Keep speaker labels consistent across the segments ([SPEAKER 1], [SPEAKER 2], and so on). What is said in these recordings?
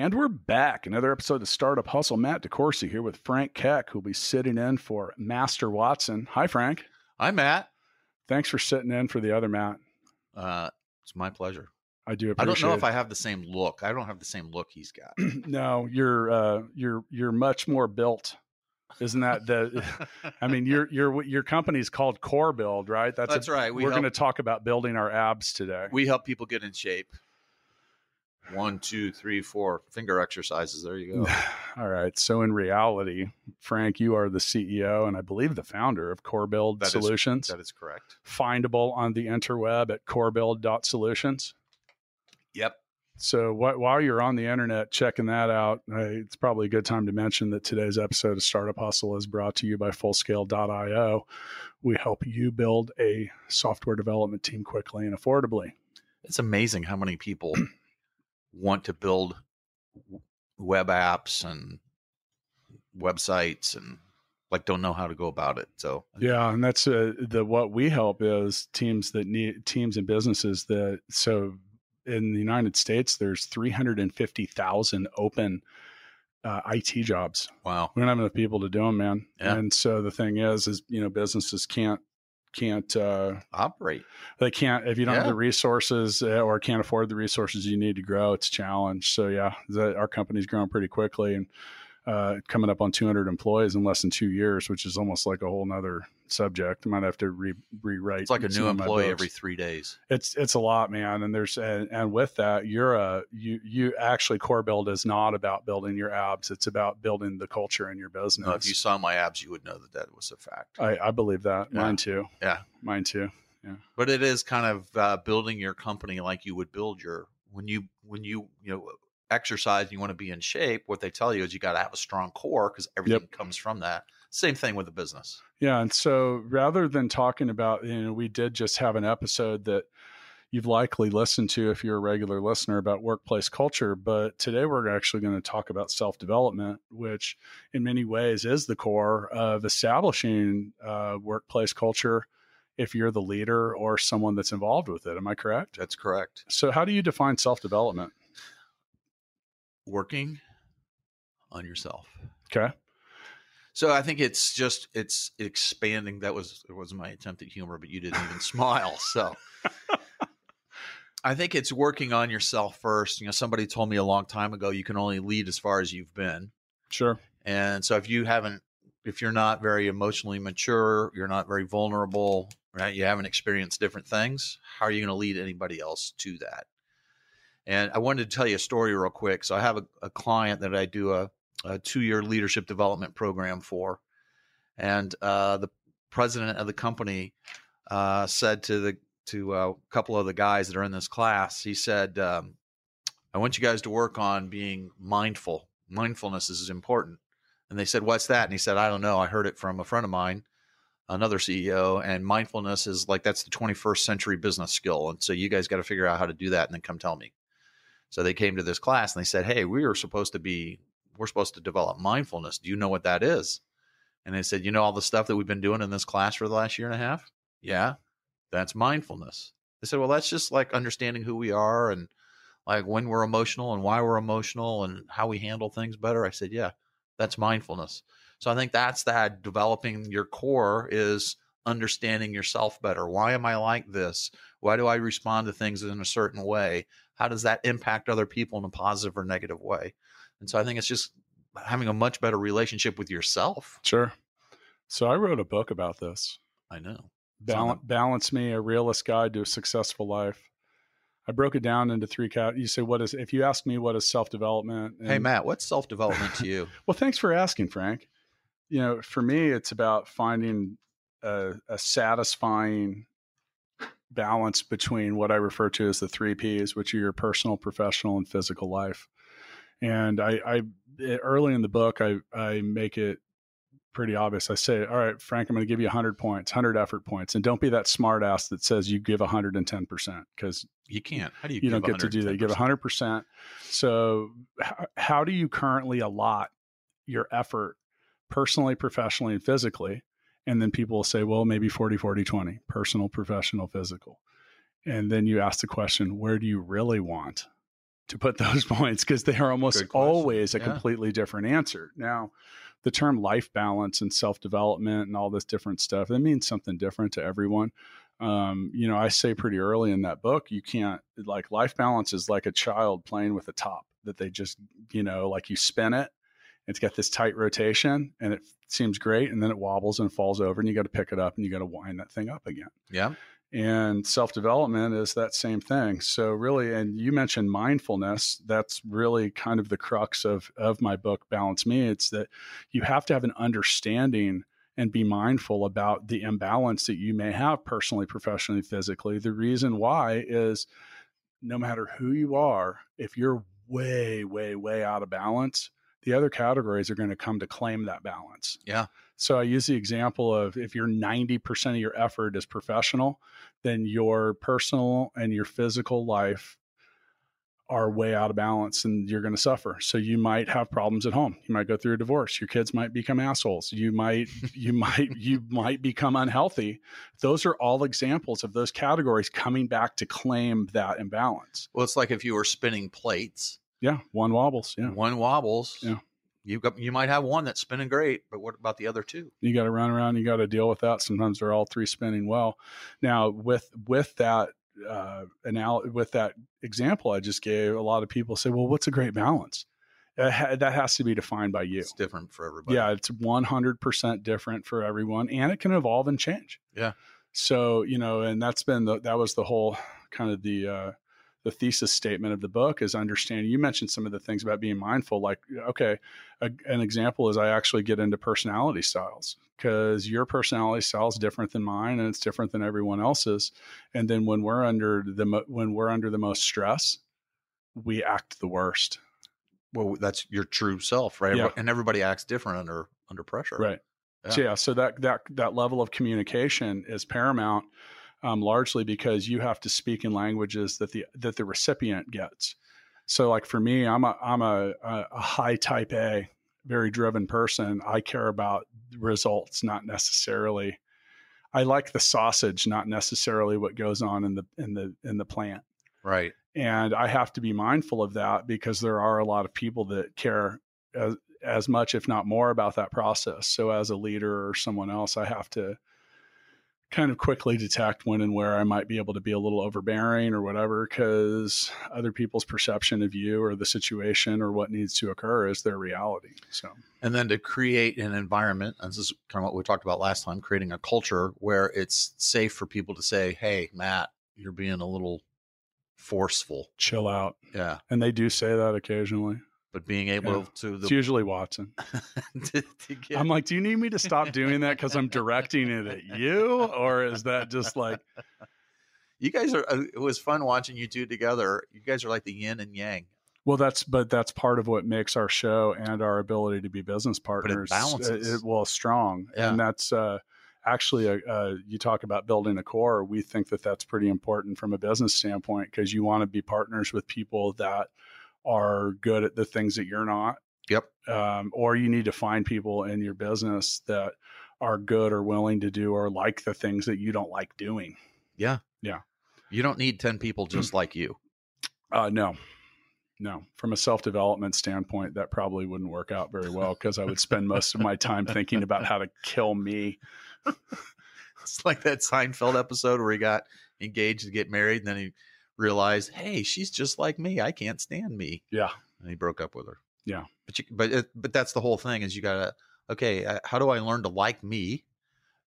[SPEAKER 1] And we're back. Another episode of Startup Hustle. Matt DeCoursey here with Frank Keck, who'll be sitting in for Master Watson. Hi, Frank.
[SPEAKER 2] Hi, Matt.
[SPEAKER 1] Thanks for sitting in for the other Matt.
[SPEAKER 2] Uh, it's my pleasure.
[SPEAKER 1] I do
[SPEAKER 2] I don't know
[SPEAKER 1] it.
[SPEAKER 2] if I have the same look. I don't have the same look he's got.
[SPEAKER 1] no, you're uh, you're you're much more built. Isn't that the? I mean, your your your company's called Core Build, right? a-
[SPEAKER 2] That's right. We
[SPEAKER 1] are going to talk about building our abs today.
[SPEAKER 2] we help people get in shape. One, two, three, four finger exercises. There you go.
[SPEAKER 1] All right. So in reality, Frank, you are the CEO and I believe the founder of Core Build
[SPEAKER 2] That is-
[SPEAKER 1] Solutions.
[SPEAKER 2] that is correct.
[SPEAKER 1] Findable on the interweb at corebuild.solutions.
[SPEAKER 2] Yep.
[SPEAKER 1] So wh- while you're on the internet checking that out, uh, it's probably a good time to mention that today's episode of Startup Hustle is brought to you by Fullscale.io. We help you build a software development team quickly and affordably.
[SPEAKER 2] It's amazing how many people want to build web apps and websites and like don't know how to go about it. So
[SPEAKER 1] Yeah, and that's uh, the what we help is teams that need teams and businesses that so in the United States there's 350,000 open uh, IT jobs.
[SPEAKER 2] wow.
[SPEAKER 1] We don't have enough people to do them, man.
[SPEAKER 2] Yeah.
[SPEAKER 1] And so the thing is, is you know businesses can't can't uh,
[SPEAKER 2] Operate.
[SPEAKER 1] they can't if you don't have the resources uh, or can't afford the resources you need to grow. It's a challenge. So yeah, the, our company's grown pretty quickly and uh, coming up on 200 employees in less than two years, which is almost like a whole nother subject. I might have to re- rewrite.
[SPEAKER 2] It's like a new employee every three days.
[SPEAKER 1] It's it's a lot, man. And there's and, and with that, you're a you you actually core build is not about building your abs. It's about building the culture in your business.
[SPEAKER 2] No, if you saw my abs, you would know that that was a fact.
[SPEAKER 1] I, I believe that.
[SPEAKER 2] Yeah.
[SPEAKER 1] Mine too.
[SPEAKER 2] Yeah.
[SPEAKER 1] Mine too. Yeah.
[SPEAKER 2] But it is kind of uh, building your company like you would build your when you when you you know exercise and you want to be in shape what they tell you is you got to have a strong core because everything comes from that same thing with the business
[SPEAKER 1] Yeah, and so rather than talking about, you know, we did just have an episode that you've likely listened to if you're a regular listener about workplace culture, but today we're actually going to talk about self-development, which in many ways is the core of establishing uh, workplace culture if you're the leader or someone that's involved with it. Am I correct?
[SPEAKER 2] that's correct
[SPEAKER 1] So how do you define self-development?
[SPEAKER 2] Working on yourself
[SPEAKER 1] Okay.
[SPEAKER 2] so i think it's just it's expanding that was it was my attempt at humor but you didn't even smile so I think it's working on yourself first. You know, somebody told me a long time ago you can only lead as far as you've been.
[SPEAKER 1] Sure.
[SPEAKER 2] And so if you haven't, if you're not very emotionally mature, you're not very vulnerable, right? You haven't experienced different things. How are you going to lead anybody else to that? And I wanted to tell you a story real quick. So I have a, a client that I do a, a two year leadership development program for. And uh, the president of the company uh, said to the to a couple of the guys that are in this class, he said, um, I want you guys to work on being mindful. Mindfulness is important. And they said, What's that? And he said, I don't know. I heard it from a friend of mine, another CEO. And mindfulness is like that's the 21st century business skill. And so you guys got to figure out how to do that and then come tell me. So they came to this class and they said, Hey, we are supposed to be, we're supposed to develop mindfulness. Do you know what that is? And they said, You know, all the stuff that we've been doing in this class for the last year and a half? Yeah, that's mindfulness. They said, Well, that's just like understanding who we are and like when we're emotional and why we're emotional and how we handle things better. I said, Yeah, that's mindfulness. So I think that's that developing your core is understanding yourself better. Why am I like this? Why do I respond to things in a certain way? How does that impact other people in a positive or negative way? And so I think it's just having a much better relationship with yourself.
[SPEAKER 1] Sure. So I wrote a book about this.
[SPEAKER 2] I know.
[SPEAKER 1] Balance, balance me, a realist guide to a successful life. I broke it down into three cat. You say, what is, if you ask me what is self development?
[SPEAKER 2] Hey, Matt, what's self development to you?
[SPEAKER 1] Well, thanks for asking, Frank. You know, for me, it's about finding a, a satisfying balance between what I refer to as the three P's, which are your personal, professional, and physical life. And I, I eh, early in the book, I, I make it pretty obvious. I say, all right, Frank, I'm going to give you 100 points, 100 effort points, and don't be that smart ass that says you give 110 percent because
[SPEAKER 2] you can't. How do you?
[SPEAKER 1] You don't get to do that. You give 100 percent. So how, how do you currently allot your effort personally, professionally, and physically? And then people will say, well, maybe 40, 40, 20, personal, professional, physical. And then you ask the question, where do you really want to put those points? Because they are almost always a yeah. completely different answer. Now, the term life balance and self development and all this different stuff, it means something different to everyone. Um, you know, I say pretty early in that book, you can't like life balance is like a child playing with a top that they just, you know, like you spin it, it's got this tight rotation and it seems great. And then it wobbles and falls over and you got to pick it up and you got to wind that thing up again.
[SPEAKER 2] Yeah.
[SPEAKER 1] And self development is that same thing. So, really, and you mentioned mindfulness. That's really kind of the crux of, of my book, Balance Me. It's that you have to have an understanding and be mindful about the imbalance that you may have personally, professionally, physically. The reason why is no matter who you are, if you're way, way, way out of balance, the other categories are going to come to claim that balance.
[SPEAKER 2] Yeah.
[SPEAKER 1] So I use the example of if your 90% of your effort is professional, then your personal and your physical life are way out of balance and you're going to suffer. So you might have problems at home. You might go through a divorce. Your kids might become assholes. You might you might you might become unhealthy. Those are all examples of those categories coming back to claim that imbalance.
[SPEAKER 2] Well, it's like if you were spinning plates.
[SPEAKER 1] Yeah, one wobbles. Yeah.
[SPEAKER 2] One wobbles.
[SPEAKER 1] Yeah
[SPEAKER 2] you got you might have one that's spinning great, but what about the other two?
[SPEAKER 1] You got to run around. You got to deal with that. Sometimes they're all three spinning well. Now with with that uh, anal- with that example I just gave, a lot of people say, "Well, what's a great balance?" Ha- that has to be defined by you.
[SPEAKER 2] It's different for everybody.
[SPEAKER 1] Yeah, it's one hundred percent different for everyone, and it can evolve and change.
[SPEAKER 2] Yeah.
[SPEAKER 1] So you know, and that's been the that was the whole kind of the uh, the thesis statement of the book is understanding. You mentioned some of the things about being mindful. Like, okay, a, an example is I actually get into personality styles because your personality style is different than mine, and it's different than everyone else's. And then when we're under the when we're under the most stress, we act the worst.
[SPEAKER 2] Well, that's your true self, right? Yeah. And everybody acts different under under pressure,
[SPEAKER 1] right? Yeah. So yeah, so that that that level of communication is paramount um, largely because you have to speak in languages that the that the recipient gets. So, like for me, I'm a I'm a, a high type A, very driven person. I care about results, not necessarily. I like the sausage, not necessarily what goes on in the in the in the plant.
[SPEAKER 2] Right.
[SPEAKER 1] And I have to be mindful of that because there are a lot of people that care as, as much, if not more, about that process. So, as a leader or someone else, I have to kind of quickly detect when and where I might be able to be a little overbearing or whatever, because other people's perception of you or the situation or what needs to occur is their reality. So,
[SPEAKER 2] and then to create an environment, and this is kind of what we talked about last time, creating a culture where it's safe for people to say, Hey, Matt, you're being a little forceful.
[SPEAKER 1] Chill out.
[SPEAKER 2] Yeah.
[SPEAKER 1] And they do say that occasionally
[SPEAKER 2] but being able yeah. to
[SPEAKER 1] the, it's usually Watson. to, to get... I'm like, do you need me to stop doing that because I'm directing it at you, or is that just like?
[SPEAKER 2] You guys are. Uh, it was fun watching you two together. You guys are like the yin and yang.
[SPEAKER 1] Well, that's but that's part of what makes our show and our ability to be business partners.
[SPEAKER 2] But it balances.
[SPEAKER 1] It, well, strong, yeah. and that's. uh actually a, uh, you talk about building a core we think that that's pretty important from a business standpoint because you want to be partners with people that are good at the things that you're not.
[SPEAKER 2] Yep.
[SPEAKER 1] Um, or you need to find people in your business that are good or willing to do or like the things that you don't like doing.
[SPEAKER 2] Yeah.
[SPEAKER 1] Yeah.
[SPEAKER 2] You don't need 10 people just like you.
[SPEAKER 1] Uh, no. No. From a self development standpoint, that probably wouldn't work out very well because I would spend most of my time thinking about how to kill me.
[SPEAKER 2] it's like that Seinfeld episode where he got engaged to get married and then he realized, hey, she's just like me. I can't stand me.
[SPEAKER 1] Yeah.
[SPEAKER 2] And he broke up with her.
[SPEAKER 1] Yeah.
[SPEAKER 2] But you, but it, but that's the whole thing is you gotta okay. Uh, how do I learn to like me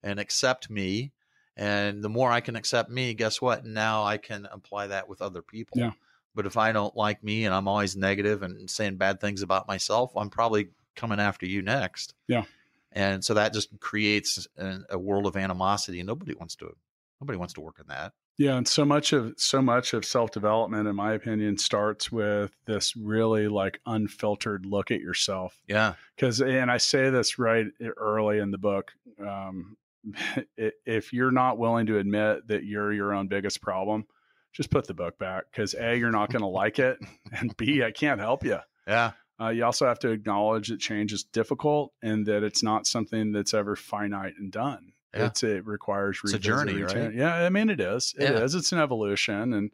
[SPEAKER 2] and accept me? And the more I can accept me, guess what? Now I can apply that with other people.
[SPEAKER 1] Yeah.
[SPEAKER 2] But if I don't like me and I'm always negative and saying bad things about myself, I'm probably coming after you next.
[SPEAKER 1] Yeah.
[SPEAKER 2] And so that just creates a, a world of animosity, and nobody wants to nobody wants to work in that.
[SPEAKER 1] Yeah, and so much of so much of self development, in my opinion, starts with this really like unfiltered look at yourself.
[SPEAKER 2] Yeah,
[SPEAKER 1] because and I say this right early in the book. Um, if you're not willing to admit that you're your own biggest problem, just put the book back because a you're not going to like it, and b I can't help you.
[SPEAKER 2] Yeah.
[SPEAKER 1] Uh, you also have to acknowledge that change is difficult and that it's not something that's ever finite and done. Yeah. It's it requires
[SPEAKER 2] it's a journey, right?
[SPEAKER 1] Yeah, I mean it is. It yeah. is. It's an evolution, and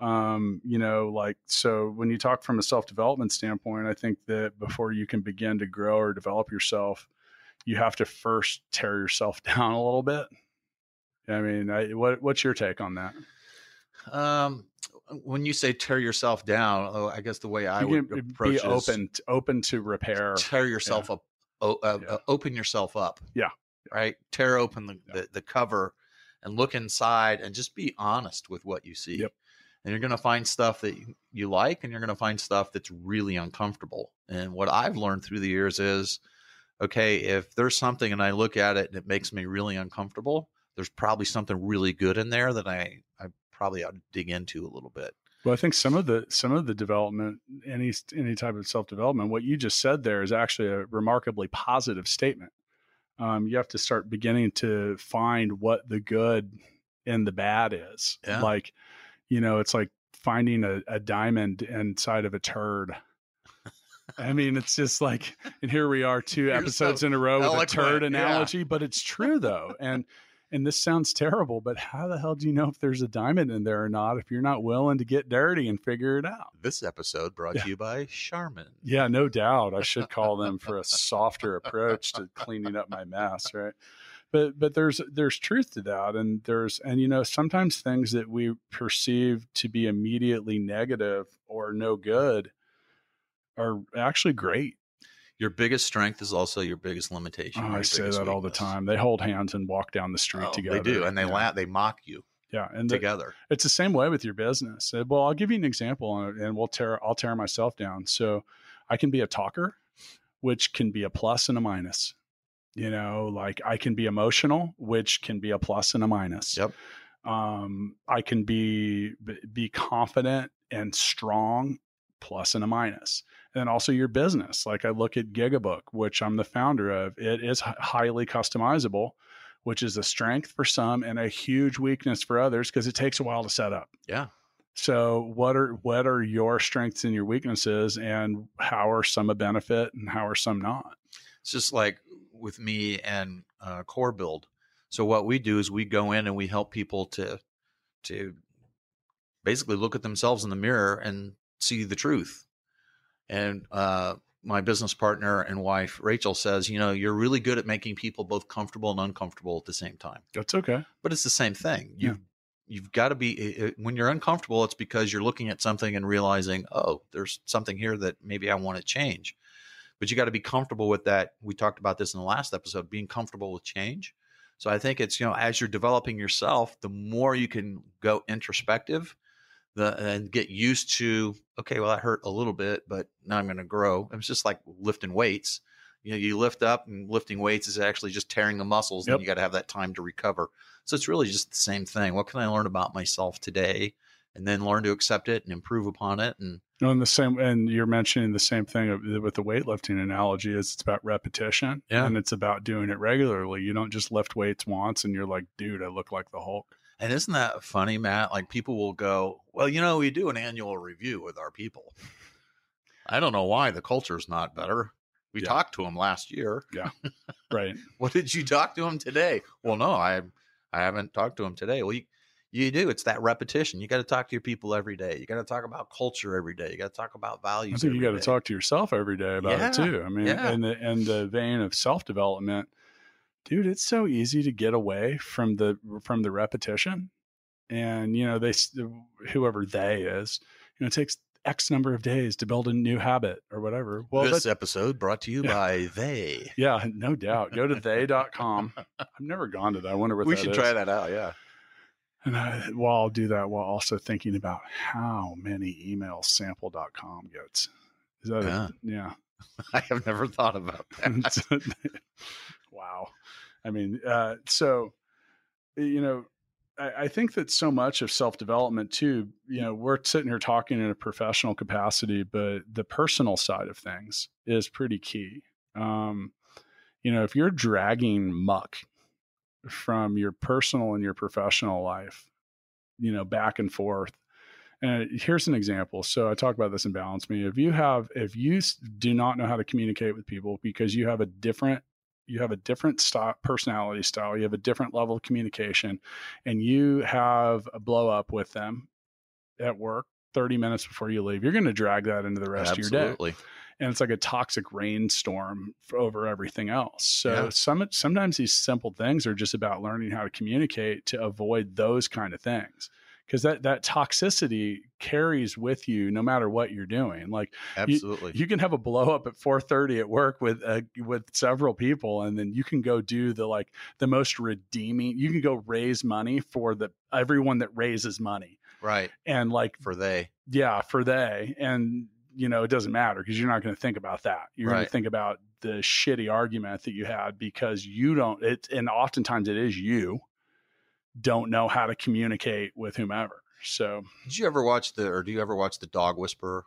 [SPEAKER 1] um, you know, like so when you talk from a self development standpoint, I think that before you can begin to grow or develop yourself, you have to first tear yourself down a little bit. I mean, I, what what's your take on that?
[SPEAKER 2] Um, when you say tear yourself down, oh, I guess the way I would approach
[SPEAKER 1] be open, open to repair,
[SPEAKER 2] tear yourself yeah. up, uh, yeah. uh, open yourself up.
[SPEAKER 1] Yeah,
[SPEAKER 2] right? Tear open the, yeah. the, the, cover and look inside and just be honest with what you see.
[SPEAKER 1] Yep.
[SPEAKER 2] And you're going to find stuff that you like and you're going to find stuff that's really uncomfortable. And what I've learned through the years is okay, if there's something and I look at it and it makes me really uncomfortable, there's probably something really good in there that I, I probably ought to dig into a little bit.
[SPEAKER 1] Well, I think some of the some of the development, any any type of self development, what you just said there is actually a remarkably positive statement um, you have to start beginning to find what the good and the bad is.
[SPEAKER 2] Yeah.
[SPEAKER 1] Like, you know, it's like finding a, a diamond inside of a turd. I mean, it's just like, and here we are, 2 episodes so in a row with a turd analogy, yeah. but it's true though. And and this sounds terrible, but how the hell do you know if there's a diamond in there or not if you're not willing to get dirty and figure it out?
[SPEAKER 2] This episode brought yeah. to you by Charmin.
[SPEAKER 1] Yeah, no doubt. I should call them for a softer approach to cleaning up my mess, right? But but there's there's truth to that, and there's and you know sometimes things that we perceive to be immediately negative or no good are actually great
[SPEAKER 2] your biggest strength is also your biggest limitation.
[SPEAKER 1] Oh, I say that weakness. all the time. They hold hands and walk down the street oh, together.
[SPEAKER 2] They do, and they yeah. laugh. They mock you.
[SPEAKER 1] Yeah, and
[SPEAKER 2] together,
[SPEAKER 1] the, it's the same way with your business. Uh, well, I'll give you an example, and we'll tear. I'll tear myself down. So, I can be a talker, which can be a plus and a minus. You know, like I can be emotional, which can be a plus and a minus.
[SPEAKER 2] Yep.
[SPEAKER 1] Um, I can be be confident and strong, plus and a minus and also your business. Like I look at Gigabook, which I'm the founder of. It is highly customizable, which is a strength for some and a huge weakness for others because it takes a while to set up.
[SPEAKER 2] Yeah.
[SPEAKER 1] So what are what are your strengths and your weaknesses and how are some a benefit and how are some not?
[SPEAKER 2] It's just like with me and uh, Core Build. So what we do is we go in and we help people to to basically look at themselves in the mirror and see the truth and uh, my business partner and wife, Rachel, says, you know, you're really good at making people both comfortable and uncomfortable at the same time.
[SPEAKER 1] That's okay.
[SPEAKER 2] But it's the same thing. You've, yeah. you've got to be, when you're uncomfortable, it's because you're looking at something and realizing, oh, there's something here that maybe I want to change. But you got to be comfortable with that. We talked about this in the last episode, being comfortable with change. So I think it's, you know, as you're developing yourself, the more you can go introspective the and get used to okay, well that hurt a little bit, but now I'm going to grow. It's just like lifting weights. You know, you lift up and lifting weights is actually just tearing the muscles, yep. and you got to have that time to recover. So it's really just the same thing. What can I learn about myself today, and then learn to accept it and improve upon it, and
[SPEAKER 1] and the same, and you're mentioning the same thing with the weightlifting analogy. Is it's about repetition,
[SPEAKER 2] yeah.
[SPEAKER 1] and it's about doing it regularly. You don't just lift weights once, and you're like, dude, I look like the Hulk.
[SPEAKER 2] And isn't that funny, Matt? Like people will go, well, you know, we do an annual review with our people. I don't know why the culture's not better. We yeah. talked to them last year.
[SPEAKER 1] Yeah. Right.
[SPEAKER 2] what did you talk to them today? Well, no, I I haven't talked to them today. Well, you, you do. It's that repetition. You got to talk to your people every day. You got to talk about culture every day. You got to talk about values.
[SPEAKER 1] I think you got
[SPEAKER 2] to
[SPEAKER 1] talk to yourself every day about yeah. it too. I mean, yeah. in the in the vein of self development, dude, it's so easy to get away from the from the repetition. And you know, they whoever they is, you know, it takes X number of days to build a new habit or whatever.
[SPEAKER 2] Well, this episode brought to you yeah. by they.
[SPEAKER 1] Yeah, no doubt. Go to they.com. I've never gone to that. I wonder what
[SPEAKER 2] we should
[SPEAKER 1] is.
[SPEAKER 2] try that out. Yeah.
[SPEAKER 1] And I, while I'll do that, while also thinking about how many emails sample.com gets. Is that yeah? A, yeah.
[SPEAKER 2] I have never thought about that.
[SPEAKER 1] Wow. I mean, uh, so, you know, I, I think that so much of self development too. You know, we're sitting here talking in a professional capacity, but the personal side of things is pretty key. Um, you know, if you're dragging muck from your personal and your professional life, you know, back and forth. And here's an example. So I talk about this in Balance Me. If you have, if you do not know how to communicate with people because you have a different you have a different style, personality style, you have a different level of communication, and you have a blow up with them at work 30 minutes before you leave, you're going to drag that into the rest
[SPEAKER 2] Absolutely.
[SPEAKER 1] of your day. And it's like a toxic rainstorm over everything else. So
[SPEAKER 2] Yeah.
[SPEAKER 1] some sometimes these simple things are just about learning how to communicate to avoid those kind of things. Because that, that toxicity carries with you no matter what you're doing. Like
[SPEAKER 2] Absolutely.
[SPEAKER 1] you can have a blow up at 4:30 at work with uh, with several people and then you can go do the like the most redeeming you can go raise money for the everyone that raises money
[SPEAKER 2] right.
[SPEAKER 1] and like
[SPEAKER 2] For they.
[SPEAKER 1] yeah for they and you know it doesn't matter because you're not going to think about that you're going to think about the shitty argument that you had because you don't it and oftentimes it is you don't know how to communicate with whomever so
[SPEAKER 2] Did you ever watch the, or do you ever watch the Dog Whisperer?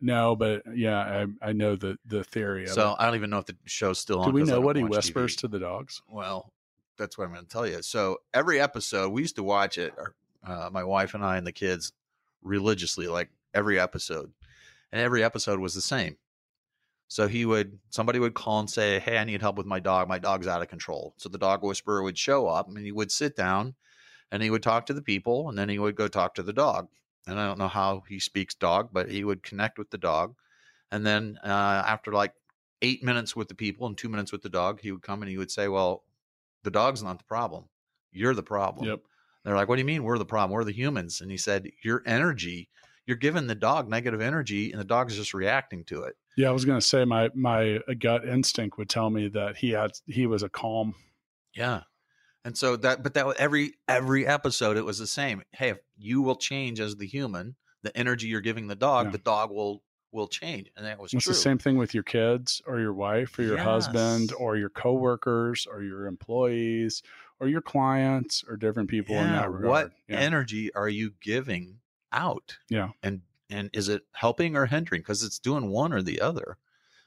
[SPEAKER 1] no but yeah i, I know the the theory of it.
[SPEAKER 2] So I don't even know if the show's still on.
[SPEAKER 1] Do we know what he whispers
[SPEAKER 2] TV.
[SPEAKER 1] to the dogs?
[SPEAKER 2] Well, that's what I'm going to tell you. So every episode, we used to watch it, or, uh, my wife and I and the kids, religiously, like every episode, and every episode was the same. So he would, somebody would call and say, "Hey, I need help with my dog. My dog's out of control." So the dog whisperer would show up, and he would sit down, and he would talk to the people, and then he would go talk to the dog. And I don't know how he speaks dog, but he would connect with the dog, and then uh, after like eight minutes with the people and two minutes with the dog, he would come and he would say, Well, the dog's not the problem. You're the problem. They're like, What do you mean we're the problem? We're the humans. And he said, Your energy, you're giving the dog negative energy and the dog's just reacting to it.
[SPEAKER 1] Yeah, I was going to say my my uh, gut instinct would tell me that he had he was a calm.
[SPEAKER 2] Yeah. And so that, but that every every episode it was the same. Hey, if you will change as the human, the energy you're giving the dog,
[SPEAKER 1] Yeah.
[SPEAKER 2] the dog will will change, and that was
[SPEAKER 1] It's
[SPEAKER 2] true.
[SPEAKER 1] the same thing with your kids or your wife or your husband or your coworkers or your employees or your clients or different people in that regard.
[SPEAKER 2] What
[SPEAKER 1] yeah.
[SPEAKER 2] energy are you giving out?
[SPEAKER 1] Yeah.
[SPEAKER 2] And and is it helping or hindering? Because it's doing one or the other.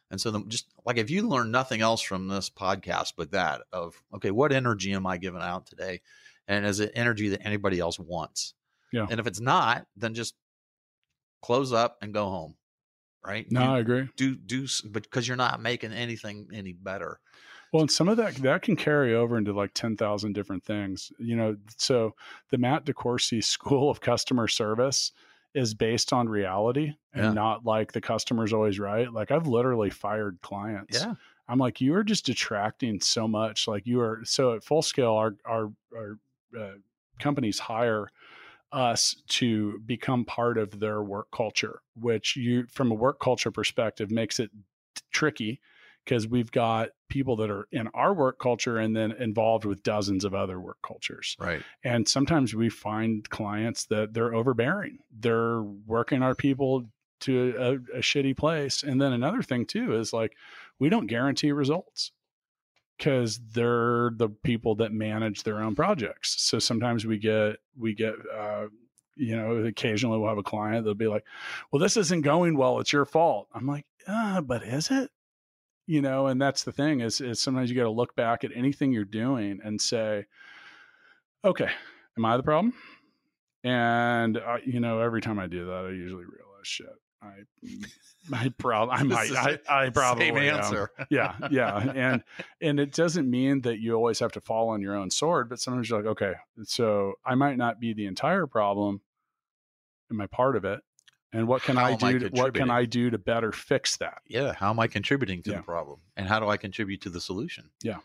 [SPEAKER 2] And so the, just like if you learn nothing else from this podcast but that of okay, what energy am I giving out today? And is it energy that anybody else wants?
[SPEAKER 1] Yeah.
[SPEAKER 2] And if it's not, then just close up and go home. Right?
[SPEAKER 1] no,
[SPEAKER 2] You
[SPEAKER 1] I agree.
[SPEAKER 2] do do but because you're not making anything any better.
[SPEAKER 1] Well, and some of that that can carry over into like ten thousand different things. You know, so the Matt DeCoursey School of Customer Service is based on reality and
[SPEAKER 2] Yeah.
[SPEAKER 1] not like the customer's always right. Like I've literally fired clients.
[SPEAKER 2] Yeah.
[SPEAKER 1] I'm like, you are just detracting so much. Like you are so at full scale. Our our our uh, companies hire us to become part of their work culture, which you, from a work culture perspective, makes it t- tricky because we've got people that are in our work culture and then involved with dozens of other work cultures.
[SPEAKER 2] Right.
[SPEAKER 1] And sometimes we find clients that they're overbearing. They're working our people to a, a shitty place. And then another thing too is like we don't guarantee results because they're the people that manage their own projects. So sometimes we get we get uh, you know occasionally we'll have a client that'll be like, "Well, this isn't going well. It's your fault." I'm like, uh, "But is it?" You know, and that's the thing is is sometimes you got to look back at anything you're doing and say, "Okay, am I the problem?" And I, you know, every time I do that, I usually realize, shit, I, I probably, I might, I, I probably
[SPEAKER 2] Same
[SPEAKER 1] am.
[SPEAKER 2] answer.
[SPEAKER 1] yeah, yeah, and and it doesn't mean that you always have to fall on your own sword, but sometimes you're like, okay, so I might not be the entire problem. Am I part of it? And what can
[SPEAKER 2] How
[SPEAKER 1] I do? To, what can? I do to better fix that?
[SPEAKER 2] yeah how am i contributing to
[SPEAKER 1] Yeah.
[SPEAKER 2] the problem and how do i contribute to the solution
[SPEAKER 1] Yeah.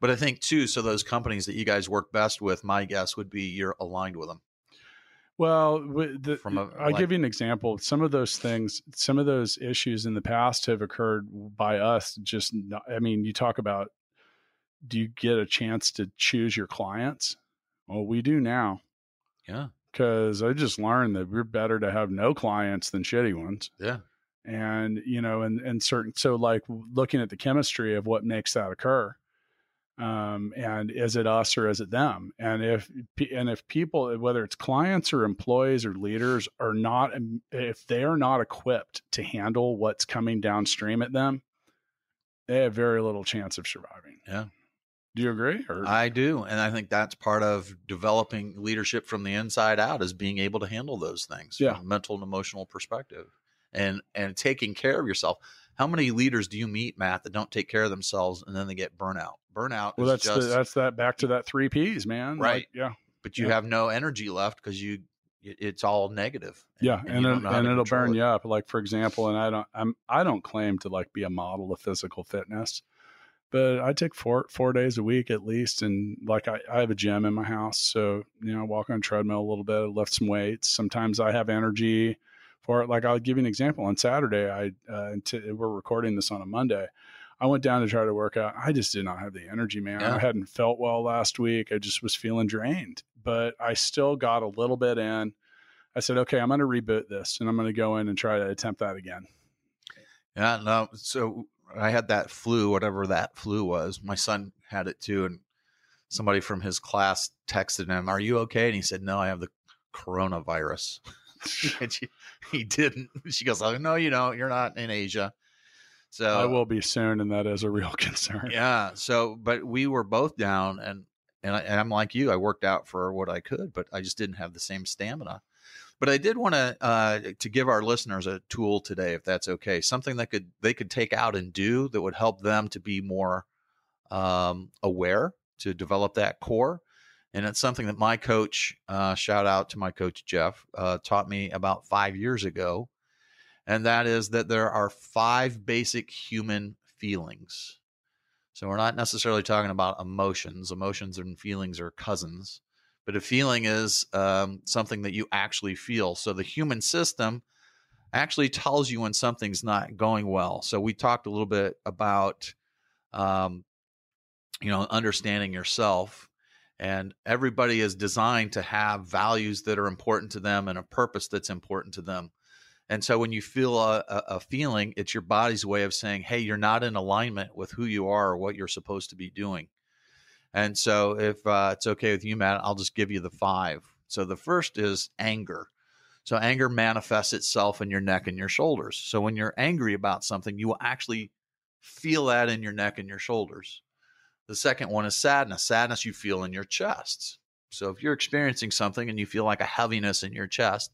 [SPEAKER 2] but i think too so those companies that you guys work best with my guess would be you're aligned with them
[SPEAKER 1] Well, the,
[SPEAKER 2] From a-
[SPEAKER 1] I'll
[SPEAKER 2] like-
[SPEAKER 1] give you an example. Some of those things, some of those issues in the past have occurred by us. Just, not, I mean, you talk about, do you get a chance to choose your clients? Well, we do now
[SPEAKER 2] yeah
[SPEAKER 1] because I just learned that we're better to have no clients than shitty ones.
[SPEAKER 2] yeah
[SPEAKER 1] And, you know, and, and certain, so like looking at the chemistry of what makes that occur. um, and is it us or is it them and if and if people whether it's clients or employees or leaders are not if they are not equipped to handle what's coming downstream at them they have very little chance of surviving
[SPEAKER 2] yeah
[SPEAKER 1] do you agree
[SPEAKER 2] or? i do and i think that's part of developing leadership from the inside out is being able to handle those things
[SPEAKER 1] yeah.
[SPEAKER 2] from mental and emotional perspective and and taking care of yourself how many leaders do you meet, Matt, that don't take care of themselves and then they get burnout? Burnout.
[SPEAKER 1] Well, that's
[SPEAKER 2] just,
[SPEAKER 1] the, that's that back to that three P's, man.
[SPEAKER 2] Right. Like,
[SPEAKER 1] yeah.
[SPEAKER 2] But you
[SPEAKER 1] yeah.
[SPEAKER 2] have no energy left because you it's all negative.
[SPEAKER 1] And, yeah, and and, and it'll burn it. you up. Like for example, and I don't I'm I don't claim to like be a model of physical fitness, but I take four four days a week at least, and like I, I have a gym in my house, so you know I walk on treadmill a little bit, I lift some weights. Sometimes I have energy for it. Like I'll give you an example. On Saturday, I uh, t- we're recording this on a Monday. I went down to try to work out. I just did not have the energy, man. Yeah. I hadn't felt well last week. I just was feeling drained, but I still got a little bit in. I said, okay, I'm going to reboot this and I'm going to go in and try to attempt that again.
[SPEAKER 2] Yeah, no. So I had that flu, whatever that flu was. My son had it too. And somebody from his class texted him, Are you okay? And he said, No, I have the coronavirus. and she, he didn't. She goes, "Oh no, you don't. You're not in Asia." So
[SPEAKER 1] I will be soon, and that is a real concern.
[SPEAKER 2] Yeah. So, but we were both down, and and, I, and I'm like you. I worked out for what I could, but I just didn't have the same stamina. But I did want to uh, to give our listeners a tool today, if that's okay. Something that could they could take out and do that would help them to be more um, aware, to develop that core and it's something that my coach, uh, shout out to my coach Jeff, uh, taught me about five years ago, and that is that there are five basic human feelings. So we're not necessarily talking about emotions. Emotions and feelings are cousins, but a feeling is um, something that you actually feel. So the human system actually tells you when something's not going well. So we talked a little bit about, um, you know, understanding yourself and everybody is designed to have values that are important to them and a purpose that's important to them and so when you feel a, a, a, feeling it's your body's way of saying hey you're not in alignment with who you are or what you're supposed to be doing and so if uh, it's okay with you matt i'll just give you the five so the first is anger so anger manifests itself in your neck and your shoulders so when you're angry about something you will actually feel that in your neck and your shoulders the second one is sadness. Sadness you feel in your chest. So if you're experiencing something and you feel like a heaviness in your chest,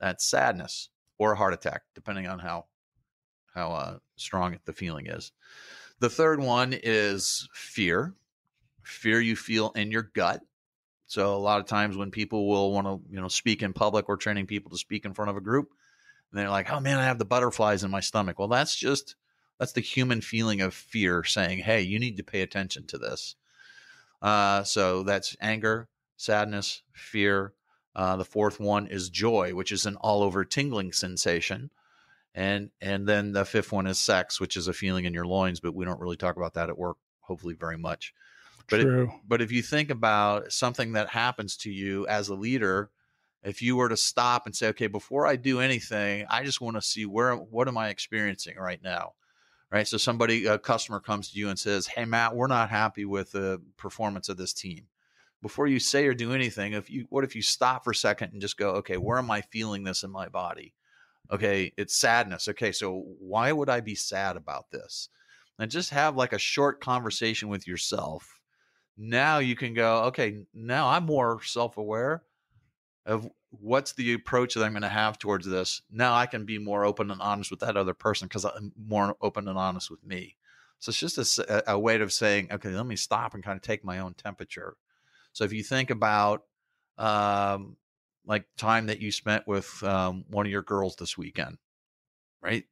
[SPEAKER 2] that's sadness or a heart attack, depending on how how uh, strong the feeling is. The third one is fear. Fear you feel in your gut. So a lot of times when people will want to, you know, speak in public or training people to speak in front of a group, and they're like, "Oh man, I have the butterflies in my stomach." Well, that's just that's the human feeling of fear saying, hey, you need to pay attention to this. Uh, so that's anger, sadness, fear. Uh, the fourth one is joy, which is an all over tingling sensation. And and then the fifth one is sex, which is a feeling in your loins, but we don't really talk about that at work, hopefully very much. But
[SPEAKER 1] True.
[SPEAKER 2] It, but if you think about something that happens to you as a leader, if you were to stop and say, okay, before I do anything, I just want to see where what am I experiencing right now? right? So somebody, a customer comes to you and says, "Hey, Matt, we're not happy with the performance of this team." Before you say or do anything, if you, what if you stop for a second and just go, "Okay, where am I feeling this in my body?" Okay, it's sadness. Okay, so why would I be sad about this? And just have like a short conversation with yourself. Now you can go, okay, now I'm more self aware of what's the approach that I'm going to have towards this? Now I can be more open and honest with that other person because I'm more open and honest with me. So it's just a, a, way of saying, okay, let me stop and kind of take my own temperature. So if you think about um, like time that you spent with um, one of your girls this weekend, right?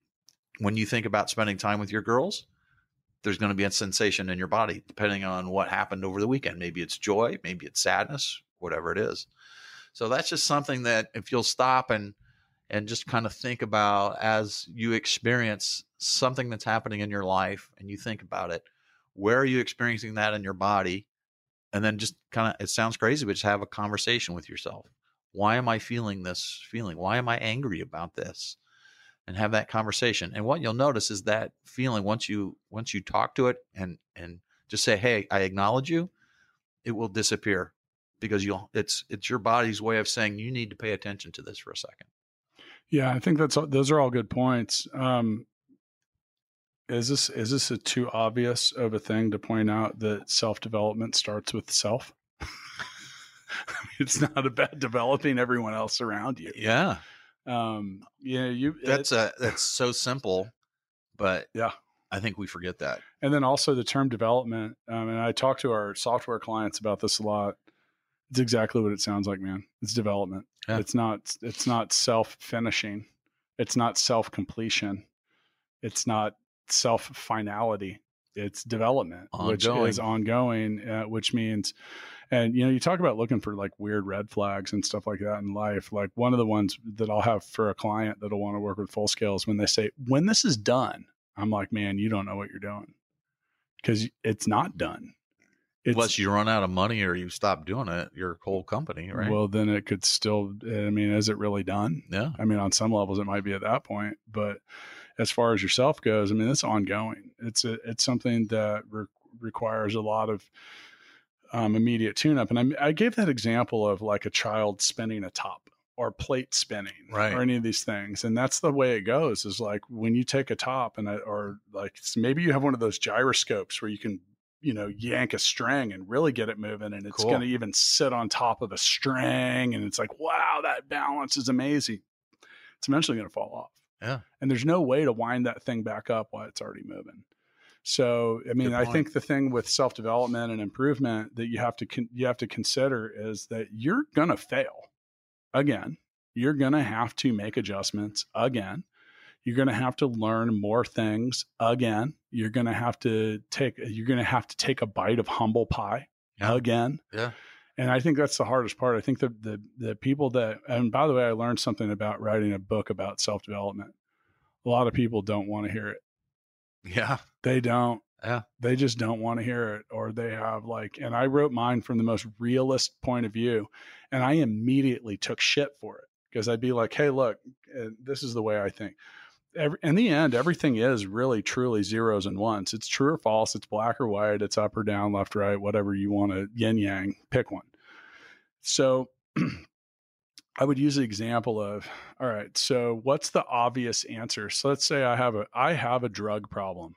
[SPEAKER 2] When you think about spending time with your girls, there's going to be a sensation in your body depending on what happened over the weekend. Maybe it's joy, maybe it's sadness, whatever it is. So that's just something that if you'll stop and and just kind of think about as you experience something that's happening in your life and you think about it, where are you experiencing that in your body? And then just kind of it sounds crazy, but just have a conversation with yourself. Why am I feeling this feeling? Why am I angry about this? And have that conversation. And what you'll notice is that feeling once you once you talk to it and and Just say, "Hey, I acknowledge you." It will disappear because you'll. It's it's your body's way of saying you need to pay attention to this for a second.
[SPEAKER 1] Yeah, I think that's those are all good points. Um, is this is this a too obvious of a thing to point out that self development starts with self? it's not about developing everyone else around you.
[SPEAKER 2] Yeah,
[SPEAKER 1] Um, yeah, you.
[SPEAKER 2] that's
[SPEAKER 1] it-
[SPEAKER 2] a that's so simple, but
[SPEAKER 1] Yeah.
[SPEAKER 2] I think we forget that.
[SPEAKER 1] and then also the term development. Um, and I talk to our software clients about this a lot. It's exactly what it sounds like, man. It's development.
[SPEAKER 2] Yeah.
[SPEAKER 1] It's not. It's not self finishing. It's not self completion. It's not self finality. It's development, which is ongoing. Uh, which means, and you know, you talk about looking for like weird red flags and stuff like that in life. Like one of the ones that I'll have for a client that'll want to work with full scale is when they say, "When this is done," I'm like, "Man, you don't know what you're doing." because it's not done. It's,
[SPEAKER 2] Unless you run out of money or you stop doing it, your whole company, right?
[SPEAKER 1] Well, then it could still. I mean, is it really done?
[SPEAKER 2] yeah,
[SPEAKER 1] I mean, on some levels, it might be at that point, but as far as yourself goes, I mean, it's ongoing. It's a, it's something that re- requires a lot of um, immediate tune-up. And I, I gave that example of like a child spinning a top or plate spinning
[SPEAKER 2] Right.
[SPEAKER 1] or any of these things. And that's the way it goes is like when you take a top and, a, or like maybe you have one of those gyroscopes where you can, you know, yank a string and really get it moving and it's
[SPEAKER 2] Cool.
[SPEAKER 1] going to even sit on top of a string. And it's like, wow, that balance is amazing. It's eventually going to fall off.
[SPEAKER 2] Yeah.
[SPEAKER 1] And there's no way to wind that thing back up while it's already moving. So, I mean, I think the thing with self development and improvement that you have to con- you have to consider is that you're gonna fail again. You're gonna have to make adjustments again. You're gonna have to learn more things again. You're gonna have to take you're gonna have to take a bite of humble pie
[SPEAKER 2] Yeah.
[SPEAKER 1] again.
[SPEAKER 2] Yeah.
[SPEAKER 1] And I think that's the hardest part. I think the the the people that and by the way, I learned something about writing a book about self development. A lot of people don't want to hear it
[SPEAKER 2] yeah,
[SPEAKER 1] they don't
[SPEAKER 2] Yeah.
[SPEAKER 1] they just don't want to hear it or they have like and i wrote mine from the most realist point of view and i immediately took shit for it because i'd be like hey look this is the way i think Every, in the end everything is really truly zeros and ones it's true or false it's black or white it's up or down left right whatever you want to yin yang pick one so I would use the example of, all right, so what's the obvious answer? So let's say I have a I have a drug problem.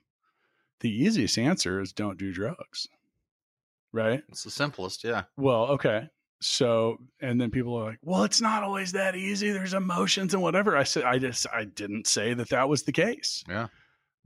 [SPEAKER 1] The easiest answer is don't do drugs. Right?
[SPEAKER 2] it's the simplest. Yeah,
[SPEAKER 1] Well, okay. So and then people are like, "Well, it's not always that easy. There's emotions and whatever." I said I just I didn't say that that was the case.
[SPEAKER 2] Yeah.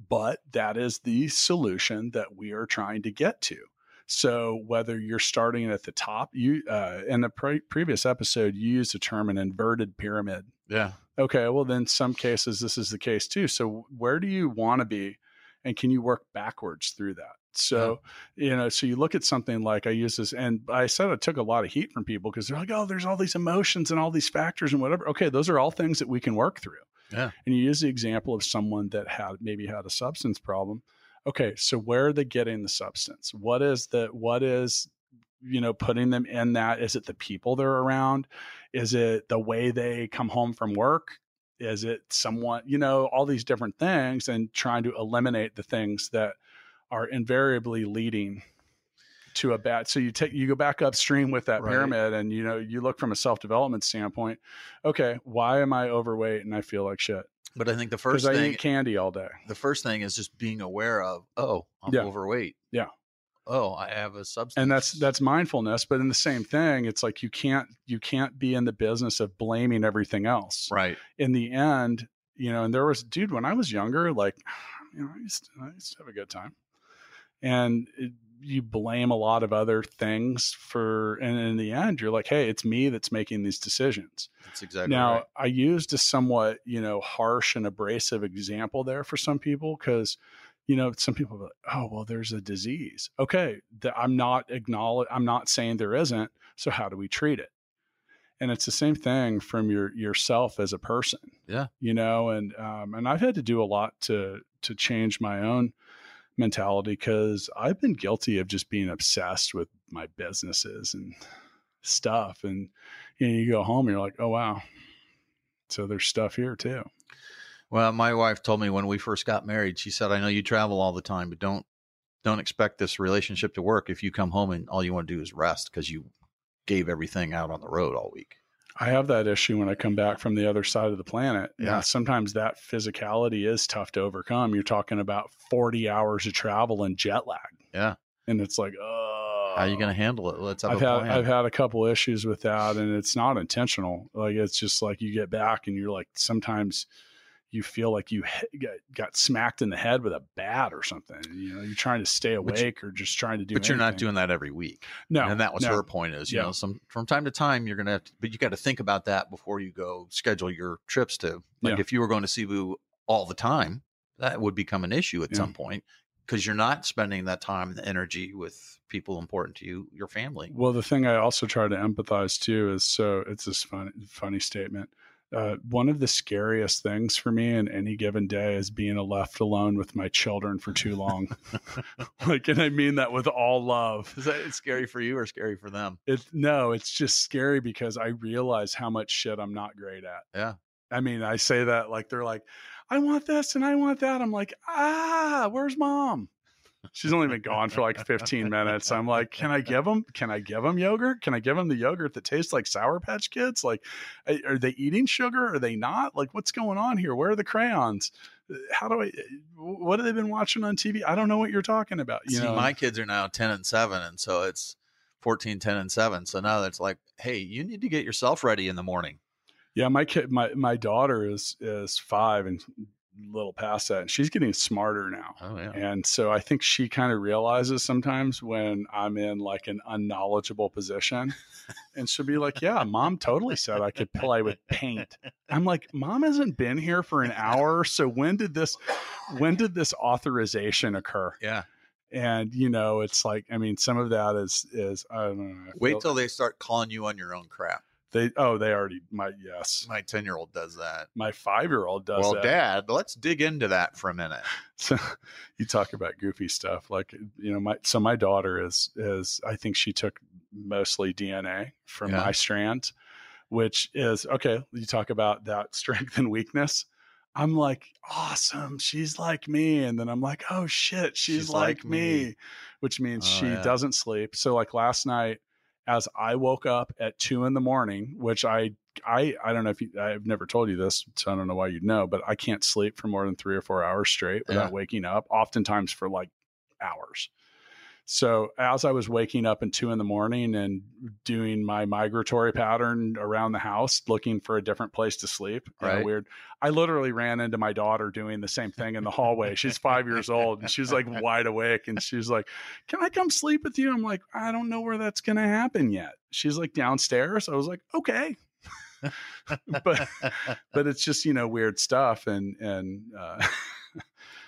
[SPEAKER 1] But that is the solution that we are trying to get to. So whether you're starting at the top, you uh, in the pre- previous episode you used the term an inverted pyramid.
[SPEAKER 2] yeah,
[SPEAKER 1] Okay, well then some cases this is the case too. So where do you want to be and can you work backwards through that? So, you know, so you look at something like I use this and I said I took a lot of heat from people because they're like, "Oh, there's all these emotions and all these factors and whatever." Okay, those are all things that we can work through.
[SPEAKER 2] Yeah.
[SPEAKER 1] And you use the example of someone that had maybe had a substance problem. Okay, so where are they getting the substance? What is the what is you know putting them in that is it the people they're around is it the way they come home from work is it someone you know all these different things and trying to eliminate the things that are invariably leading to a bad so you take you go back upstream with that
[SPEAKER 2] Right.
[SPEAKER 1] pyramid and you know you look from a self-development standpoint okay why am i overweight and i feel like shit
[SPEAKER 2] but I think the
[SPEAKER 1] because
[SPEAKER 2] first
[SPEAKER 1] i eat candy all day
[SPEAKER 2] the first thing is just being aware of, oh, I'm
[SPEAKER 1] Yeah.
[SPEAKER 2] overweight.
[SPEAKER 1] Yeah.
[SPEAKER 2] Oh, I have a substance.
[SPEAKER 1] and that's that's mindfulness but in the same thing it's like you can't you can't be in the business of blaming everything else
[SPEAKER 2] right.
[SPEAKER 1] in the end, you know, and there was, dude, when I was younger, like, you know, I used to, I used to have a good time. And it, you blame a lot of other things for, and in the end, you're like, hey, it's me that's making these decisions.
[SPEAKER 2] That's exactly
[SPEAKER 1] now,
[SPEAKER 2] right.
[SPEAKER 1] I used a somewhat, you know, harsh and abrasive example there for some people because, you know, some people are like, oh, well, there's a disease. Okay. th- I'm not acknowledge, I'm not saying there isn't. So how do we treat it? And it's the same thing from your yourself as a person.
[SPEAKER 2] Yeah.
[SPEAKER 1] You know, and um, and I've had to do a lot to to change my own mentality because I've been guilty of just being obsessed with my businesses and stuff. And you know, you go home and you're like, oh wow. So there's stuff here too.
[SPEAKER 2] Well, my wife told me when we first got married, she said, I know you travel all the time, but don't don't expect this relationship to work if you come home and all you want to do is rest because you gave everything out on the road all week.
[SPEAKER 1] I have that issue when I come back from the other side of the planet.
[SPEAKER 2] Yeah.
[SPEAKER 1] And sometimes that physicality is tough to overcome. You're talking about 40 hours of travel and jet lag.
[SPEAKER 2] Yeah.
[SPEAKER 1] And it's like, oh,
[SPEAKER 2] How are you going to handle it? Let's have
[SPEAKER 1] I've
[SPEAKER 2] a
[SPEAKER 1] had. I've had a couple issues with that, and it's not intentional. Like it's just like you get back, and you're like sometimes you feel like you got, got smacked in the head with a bat or something. You know, you're trying to stay
[SPEAKER 2] But you-
[SPEAKER 1] awake or just trying to do.
[SPEAKER 2] but you're not doing that every week.
[SPEAKER 1] no,
[SPEAKER 2] and that was
[SPEAKER 1] no.
[SPEAKER 2] her point is, you
[SPEAKER 1] Yeah.
[SPEAKER 2] know, some from time to time you're going to have to, but you got to think about that before you go schedule your trips to, like
[SPEAKER 1] Yeah.
[SPEAKER 2] if you were going to Cebu all the time, that would become an issue at
[SPEAKER 1] Yeah.
[SPEAKER 2] some point because you're not spending that time and energy with people important to you, your family.
[SPEAKER 1] Well, the thing I also try to empathize too is so it's this funny, funny statement. Uh, one of the scariest things for me in any given day is being left alone with my children for too long. like, and I mean that with all love.
[SPEAKER 2] Is that scary for you or scary for them?
[SPEAKER 1] It no, it's just scary because I realize how much shit I'm not great at.
[SPEAKER 2] Yeah.
[SPEAKER 1] I mean, I say that like they're like, I want this and I want that. I'm like, ah, where's mom? She's only been gone for like 15 minutes. I'm like, can I give them? Can I give them yogurt? Can I give them the yogurt that tastes like Sour Patch Kids? Like, are they eating sugar? Are they not? Like, what's going on here? Where are the crayons? Uh, how do I? Uh, what have they been watching on TV? I don't know what you're talking about. You
[SPEAKER 2] See,
[SPEAKER 1] know,
[SPEAKER 2] my kids are now 10 and 7, and so it's 14, 10, and 7. So now it's like, hey, you need to get yourself ready in the morning.
[SPEAKER 1] Yeah, my kid, my my daughter is is five and little past that, and she's getting smarter now.
[SPEAKER 2] Oh, yeah.
[SPEAKER 1] And so I think she kind of realizes sometimes when I'm in like an unknowledgeable position, and she'll be like, "Yeah, mom totally said I could play with paint." I'm like, "Mom hasn't been here for an hour, so when did this when did this authorization occur?"
[SPEAKER 2] Yeah.
[SPEAKER 1] And you know, it's like, I mean, some of that is is I don't know. I
[SPEAKER 2] Wait
[SPEAKER 1] feel-
[SPEAKER 2] till they start calling you on your own crap.
[SPEAKER 1] They oh they already my yes
[SPEAKER 2] My 10 year old does that.
[SPEAKER 1] my five year old does
[SPEAKER 2] well,
[SPEAKER 1] that.
[SPEAKER 2] Dad, let's dig into that for a minute.
[SPEAKER 1] so you talk about goofy stuff like you know my so my daughter is is i think she took mostly dna from
[SPEAKER 2] Yeah.
[SPEAKER 1] my strand which is okay you talk about that strength and weakness i'm like awesome she's like me and then i'm like oh shit she's,
[SPEAKER 2] She's
[SPEAKER 1] like,
[SPEAKER 2] like
[SPEAKER 1] me.
[SPEAKER 2] me.
[SPEAKER 1] which means
[SPEAKER 2] Oh,
[SPEAKER 1] she
[SPEAKER 2] yeah.
[SPEAKER 1] doesn't sleep so like last night as i woke up at two in the morning which i I I don't know if you, I've never told you this, so I don't know why you'd know, but I can't sleep for more than three or four hours straight without
[SPEAKER 2] Yeah.
[SPEAKER 1] waking up. Oftentimes for like hours. So as I was waking up at two in the morning and doing my migratory pattern around the house, looking for a different place to sleep,
[SPEAKER 2] Right.
[SPEAKER 1] weird. I literally ran into my daughter doing the same thing in the hallway. She's five years old and she's like wide awake and she's like, "Can I come sleep with you?" I'm like, "I don't know where that's gonna happen yet." She's like downstairs. I was like, "Okay." but but it's just you know weird stuff and and uh,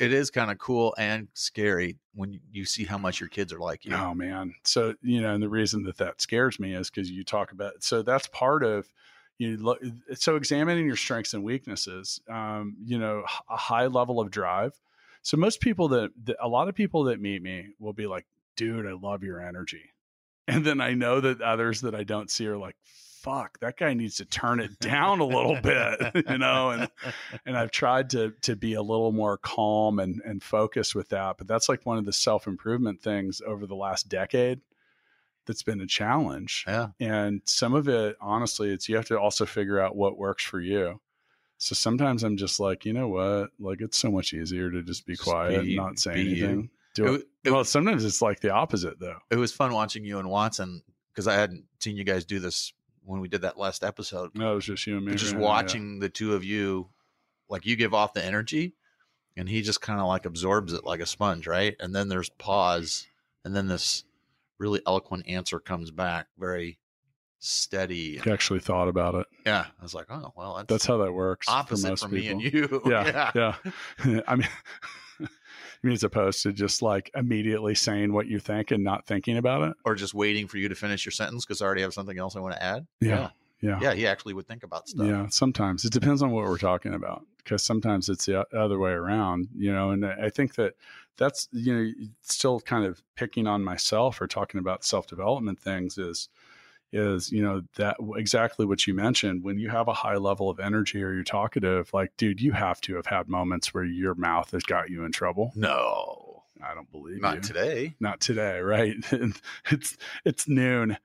[SPEAKER 2] it is kind of cool and scary when you- see how much your kids are like you.
[SPEAKER 1] oh man. So you know and the reason that that scares me is because you talk about so that's part of you look so examining your strengths and weaknesses um, you know a high level of drive. So most people that, that a lot of people that meet me will be like dude i love your energy and then i know that others that i don't see are like fuck that guy needs to turn it down a little bit you know and and I've tried to to be a little more calm and and focused with that. But that's like one of the self improvement things over the last decade that's been a challenge.
[SPEAKER 2] yeah.
[SPEAKER 1] And some of it, honestly, it's you have to also figure out what works for you. So sometimes I'm just like, you know what? Like it's so much easier to just be
[SPEAKER 2] Just
[SPEAKER 1] quiet
[SPEAKER 2] be-
[SPEAKER 1] and not say
[SPEAKER 2] you.
[SPEAKER 1] anything. Do
[SPEAKER 2] It,
[SPEAKER 1] it.
[SPEAKER 2] wa- it
[SPEAKER 1] Well, sometimes it's like the opposite though.
[SPEAKER 2] it was fun watching you and Watson because I hadn't seen you guys do this when we did that last episode.
[SPEAKER 1] No, it was just you and me.
[SPEAKER 2] But just
[SPEAKER 1] right now, yeah.
[SPEAKER 2] watching the two of you, like you give off the energy, and he just kind of like absorbs it like a sponge, right? And then there's pause, and then this really eloquent answer comes back, very steady.
[SPEAKER 1] I actually thought about it.
[SPEAKER 2] Yeah, I was like, oh well, that's,
[SPEAKER 1] That's how that works.
[SPEAKER 2] opposite
[SPEAKER 1] most
[SPEAKER 2] from me and you.
[SPEAKER 1] yeah, yeah. I mean, I mean, as opposed to just like immediately saying what you think and not thinking about it.
[SPEAKER 2] or just waiting for you to finish your sentence because I already have something else I want to add.
[SPEAKER 1] Yeah, yeah,
[SPEAKER 2] yeah, he actually would think about stuff.
[SPEAKER 1] yeah. Sometimes it depends on what we're talking about because sometimes it's the other way around, you know. And I think that that's you know still kind of picking on myself or talking about self development things is is you know that exactly what you mentioned when you have a high level of energy or you're talkative like dude you have to have had moments where your mouth has got you in trouble
[SPEAKER 2] No,
[SPEAKER 1] I don't believe
[SPEAKER 2] Not
[SPEAKER 1] you.
[SPEAKER 2] today.
[SPEAKER 1] Not today, right? it's it's noon.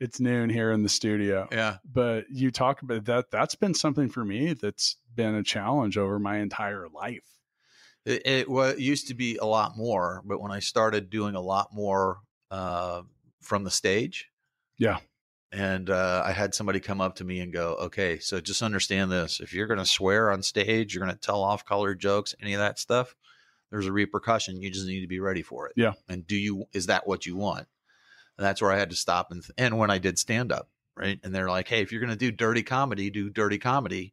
[SPEAKER 1] It's noon here in the studio.
[SPEAKER 2] Yeah.
[SPEAKER 1] But you talk about that. That's been something for me that's been a challenge over my entire life.
[SPEAKER 2] It, it was used to be a lot more, but when I started doing a lot more uh, from the stage,
[SPEAKER 1] Yeah.
[SPEAKER 2] And uh, I had somebody come up to me and go, "Okay, so just understand this: if you're going to swear on stage, you're going to tell off-color jokes, any of that stuff, there's a repercussion. You just need to be ready for it.
[SPEAKER 1] Yeah.
[SPEAKER 2] And do you is that what you want? And that's where I had to stop and and when I did stand up, right? And they're like, "Hey, if you're going to do dirty comedy, do dirty comedy."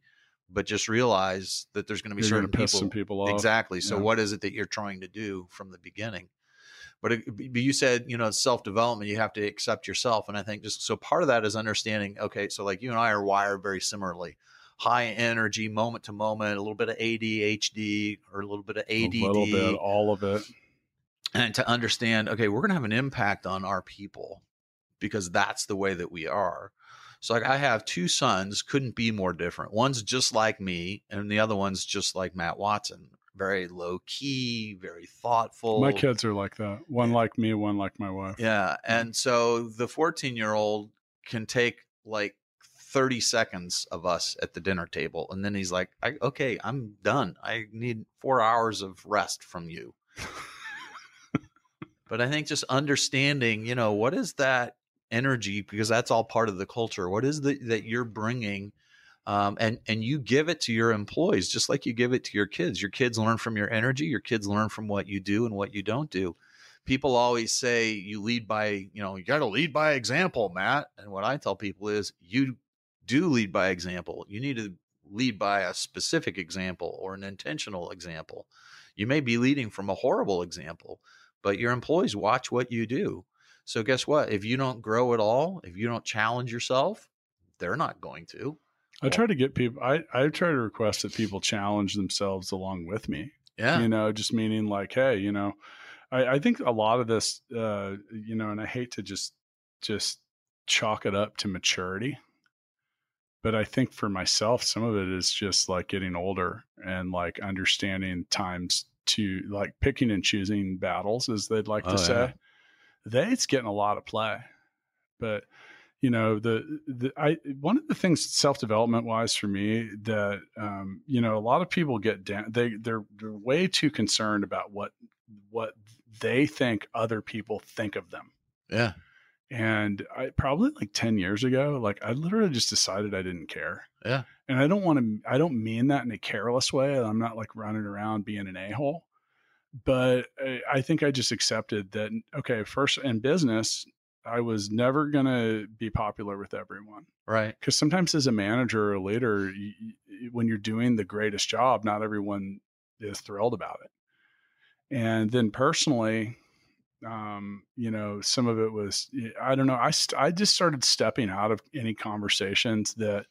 [SPEAKER 2] But just realize that there's going to be
[SPEAKER 1] You're
[SPEAKER 2] certain
[SPEAKER 1] piss
[SPEAKER 2] people
[SPEAKER 1] some people off.
[SPEAKER 2] Exactly. So
[SPEAKER 1] Yeah.
[SPEAKER 2] what is it that you're trying to do from the beginning? But, it, but you said, you know, self development, you have to accept yourself. And I think just so part of that is understanding, okay, so like you and I are wired very similarly high energy, moment to moment, a little bit of ADHD or a little bit of ADD.
[SPEAKER 1] A little bit, all of it.
[SPEAKER 2] And to understand, okay, we're going to have an impact on our people because that's the way that we are. So like I have two sons, couldn't be more different. One's just like me, and the other one's just like Matt Watson. Very low key, very thoughtful.
[SPEAKER 1] My kids are like that. One eh like me, one like my wife.
[SPEAKER 2] Yeah. And so the 14 year old can take like 30 seconds of us at the dinner table. And then he's like, I, okay, I'm done. I need four hours of rest from you. but I think just understanding, you know, what is that energy? Because that's all part of the culture. What is the, that you're bringing? Um, and and you give it to your employees just like you give it to your kids. Your kids learn from your energy. Your kids learn from what you do and what you don't do. People always say you lead by you know you got to lead by example matt. And what i tell people is you do lead by example. You need to lead by a specific example or an intentional example. You may be leading from a horrible example but your employees watch what you do. So guess what? If you don't grow at all if you don't challenge yourself they're not going to
[SPEAKER 1] I try to get people. I I try to request that people challenge themselves along with me.
[SPEAKER 2] yeah
[SPEAKER 1] You know, just meaning like, hey, you know, I, I think a lot of this, uh, you know, and I hate to just just chalk it up to maturity, but I think for myself, some of it is just like getting older and like understanding times to like picking and choosing battles, as they'd like
[SPEAKER 2] Oh,
[SPEAKER 1] to
[SPEAKER 2] yeah.
[SPEAKER 1] say. They it's getting a lot of play, but you know the the I one of the things self development wise for me that um, you know a lot of people get down they they're they're way too concerned about what what they think other people think of them
[SPEAKER 2] yeah
[SPEAKER 1] and I probably like 10 years ago, like I literally just decided I didn't care.
[SPEAKER 2] Yeah.
[SPEAKER 1] And I don't want to, I don't mean that in a careless way. I'm not like running around being an a hole, but I, I think I just accepted that, okay, first in business, I was never going to be popular with everyone.
[SPEAKER 2] right
[SPEAKER 1] Because sometimes as a manager or a leader, you, you- when you're doing the greatest job, not everyone is thrilled about it. And then personally, um, you know, some of it was, I don't know, I, st- I just started stepping out of any conversations that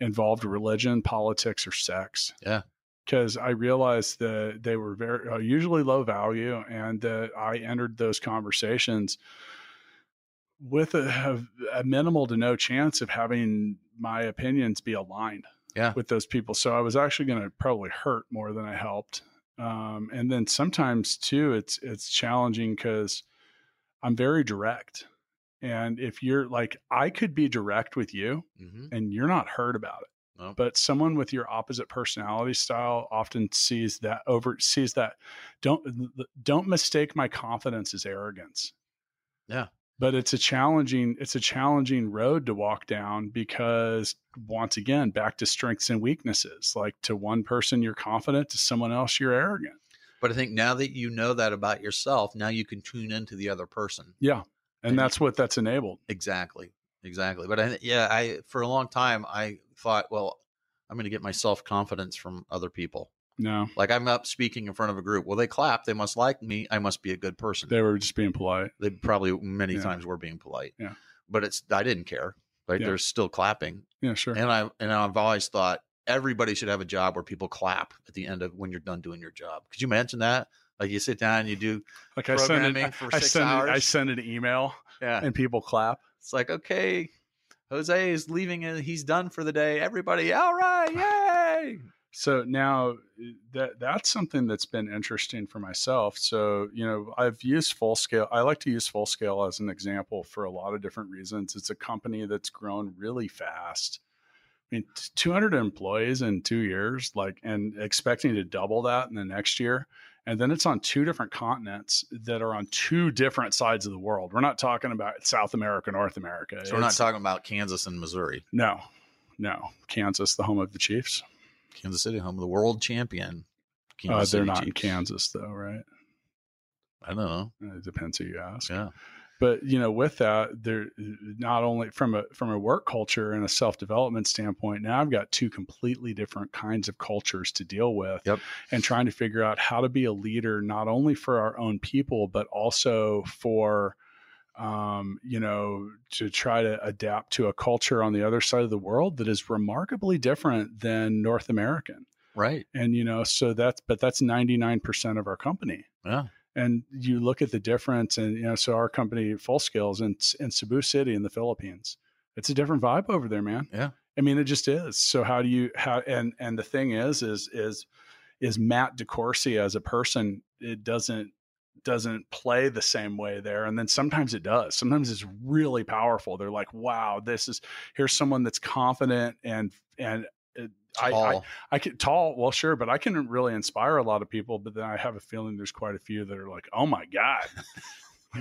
[SPEAKER 1] involved religion, politics, or sex.
[SPEAKER 2] Yeah.
[SPEAKER 1] Because I realized that they were very, uh, usually low value, and that I entered those conversations with a, a minimal to no chance of having my opinions be aligned
[SPEAKER 2] Yeah.
[SPEAKER 1] with those people. So I was actually going to probably hurt more than I helped. Um, and then sometimes too, it's it's challenging because I'm very direct. And if you're like, I could be direct with you,
[SPEAKER 2] hmm
[SPEAKER 1] and you're not hurt about it.
[SPEAKER 2] No.
[SPEAKER 1] But someone with your opposite personality style often sees that over sees that. Don't don't mistake my confidence as arrogance.
[SPEAKER 2] Yeah.
[SPEAKER 1] But it's a challenging it's a challenging road to walk down because once again back to strengths and weaknesses. Like to one person you're confident, to someone else you're arrogant.
[SPEAKER 2] But I think now that you know that about yourself, now you can tune into the other person.
[SPEAKER 1] Yeah. And
[SPEAKER 2] And-
[SPEAKER 1] that's what that's enabled.
[SPEAKER 2] Exactly. Exactly. But I, yeah, I, for a long time, I thought, well, I'm going to get my self confidence from other people.
[SPEAKER 1] No.
[SPEAKER 2] Like I'm up speaking in front of a group. Well, they clap. They must like me. I must be a good person.
[SPEAKER 1] They were just being polite.
[SPEAKER 2] They probably many
[SPEAKER 1] Yeah.
[SPEAKER 2] times were being polite.
[SPEAKER 1] Yeah.
[SPEAKER 2] But it's, I didn't care. Like
[SPEAKER 1] Yeah.
[SPEAKER 2] they're still clapping.
[SPEAKER 1] Yeah, sure.
[SPEAKER 2] And I, and I've always thought everybody should have a job where people clap at the end of when you're done doing your job. Could you imagine that? Like you sit down and you do,
[SPEAKER 1] like I send it,
[SPEAKER 2] for
[SPEAKER 1] I
[SPEAKER 2] six
[SPEAKER 1] send it, I send an email
[SPEAKER 2] yeah.
[SPEAKER 1] and people clap.
[SPEAKER 2] It's like, okay, Jose is leaving and he's done for the day. Everybody, all right, yay.
[SPEAKER 1] So now eh, that that's something that's been interesting for myself. So, you know, I've used full scale. I like to use full scale as an example for a lot of different reasons. It's a company that's grown really fast. I mean, 200 employees in two years, like, and expecting to double that in the next year. And then it's on two different continents that are on two different sides of the world. We're not talking about South America, North America.
[SPEAKER 2] So we're not talking about Kansas and Missouri.
[SPEAKER 1] No, no. Kansas, the home of the Chiefs.
[SPEAKER 2] Kansas City, home of the world champion.
[SPEAKER 1] Uh, they're not Chiefs. in Kansas, though, right?
[SPEAKER 2] I don't know.
[SPEAKER 1] It depends who you ask.
[SPEAKER 2] Yeah.
[SPEAKER 1] But you know, with that, there not only from a from a work culture and a self development standpoint, now I've got two completely different kinds of cultures to deal with,
[SPEAKER 2] yep.
[SPEAKER 1] and trying to figure out how to be a leader not only for our own people but also for um, you know, to try to adapt to a culture on the other side of the world that is remarkably different than North American.
[SPEAKER 2] Right.
[SPEAKER 1] And, you know, so that's, but that's 99% of our company.
[SPEAKER 2] Yeah.
[SPEAKER 1] And you look at the difference, and, you know, so our company, Full Scale, in, in Cebu City in the Philippines, it's a different vibe over there, man.
[SPEAKER 2] Yeah.
[SPEAKER 1] I mean, it just is. So how do you, how, and, and the thing is, is, is, is Matt DeCoursey as a person, it doesn't doesn't play the same way there and then sometimes it does. Sometimes it's really powerful. They're like wow this is here's someone that's confident and and uh, I, I, I can tall well sure but i can really inspire a lot of people but then i have a feeling there's quite a few that are like oh my god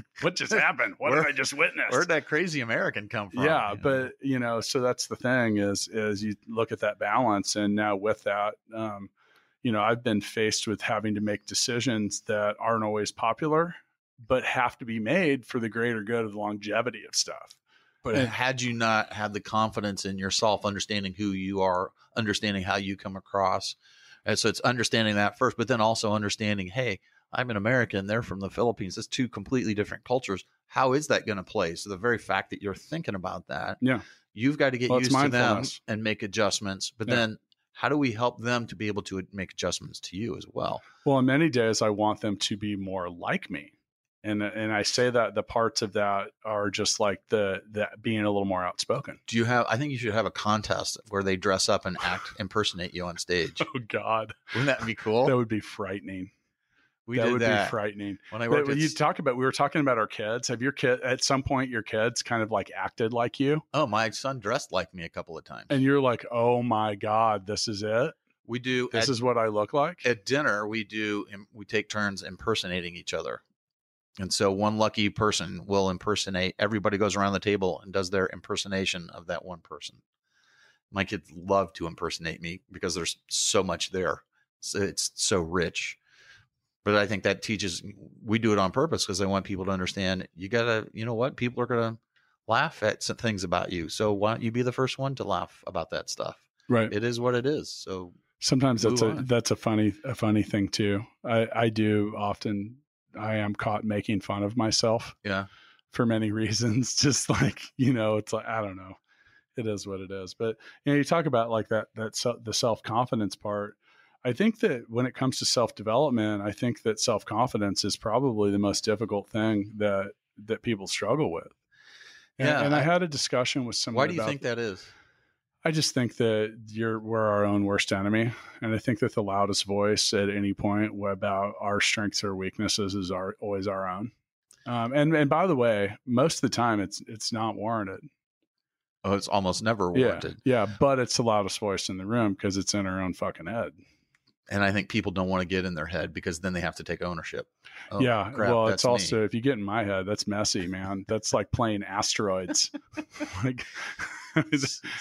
[SPEAKER 1] what just happened? What Where, did i just witness?
[SPEAKER 2] where'd that crazy american come from
[SPEAKER 1] yeah but you know so that's the thing is is you look at that balance and now with that um you know, I've been faced with having to make decisions that aren't always popular, but have to be made for the greater good of the longevity of stuff.
[SPEAKER 2] But and, had you not had the confidence in yourself, understanding who you are, understanding how you come across, and so it's understanding that first, but then also understanding, hey, I'm an American, they're from the Philippines. It's two completely different cultures. How is that going to play? So the very fact that you're thinking about that,
[SPEAKER 1] yeah,
[SPEAKER 2] you've got to get well, used to them and make adjustments. But yeah. then how do we help them to be able to make adjustments to you as well?
[SPEAKER 1] Well, in many days, I want them to be more like me. And, and I say that the parts of that are just like the that being a little more outspoken.
[SPEAKER 2] Do you have? I think you should have a contest where they dress up and act impersonate you on stage.
[SPEAKER 1] Oh God,
[SPEAKER 2] wouldn't that be cool?
[SPEAKER 1] That would be frightening.
[SPEAKER 2] We
[SPEAKER 1] that would
[SPEAKER 2] that.
[SPEAKER 1] be frightening.
[SPEAKER 2] When I worked,
[SPEAKER 1] but you talk about we were talking about our kids. Have your kid at some point your kids kind of like acted like you?
[SPEAKER 2] Oh, my son dressed like me a couple of times,
[SPEAKER 1] and you're like, oh my god, this is it.
[SPEAKER 2] We do.
[SPEAKER 1] This at, is what I look like
[SPEAKER 2] at dinner. We do. We take turns impersonating each other, and so one lucky person will impersonate. Everybody goes around the table and does their impersonation of that one person. My kids love to impersonate me because there's so much there. So it's so rich but I think that teaches we do it on purpose because I want people to understand you gotta, you know what, people are gonna laugh at some things about you. So why don't you be the first one to laugh about that stuff?
[SPEAKER 1] Right.
[SPEAKER 2] It is what it is. So
[SPEAKER 1] sometimes that's a that's a funny a funny thing too. I I do often I am caught making fun of myself.
[SPEAKER 2] Yeah.
[SPEAKER 1] For many reasons, just like you know, it's like I don't know, it is what it is. But you know, you talk about like that that the self confidence part. I think that when it comes to self development, I think that self confidence is probably the most difficult thing that that people struggle with. And, yeah, and I, I, had a discussion with someone.
[SPEAKER 2] Why do you think that is?
[SPEAKER 1] I just think that you're we're our own worst enemy, and I think that the loudest voice at any point about our strengths or weaknesses is our always our own. Um, and and by the way, most of the time it's it's not warranted.
[SPEAKER 2] Oh, it's almost never warranted.
[SPEAKER 1] Yeah, yeah, but it's the loudest voice in the room because it's in our own fucking head
[SPEAKER 2] and I think people don't want to get in their head because then they have to take ownership.
[SPEAKER 1] Oh, yeah, crap, well, it's also me. if you get in my head, that's messy, man. That's like playing asteroids, like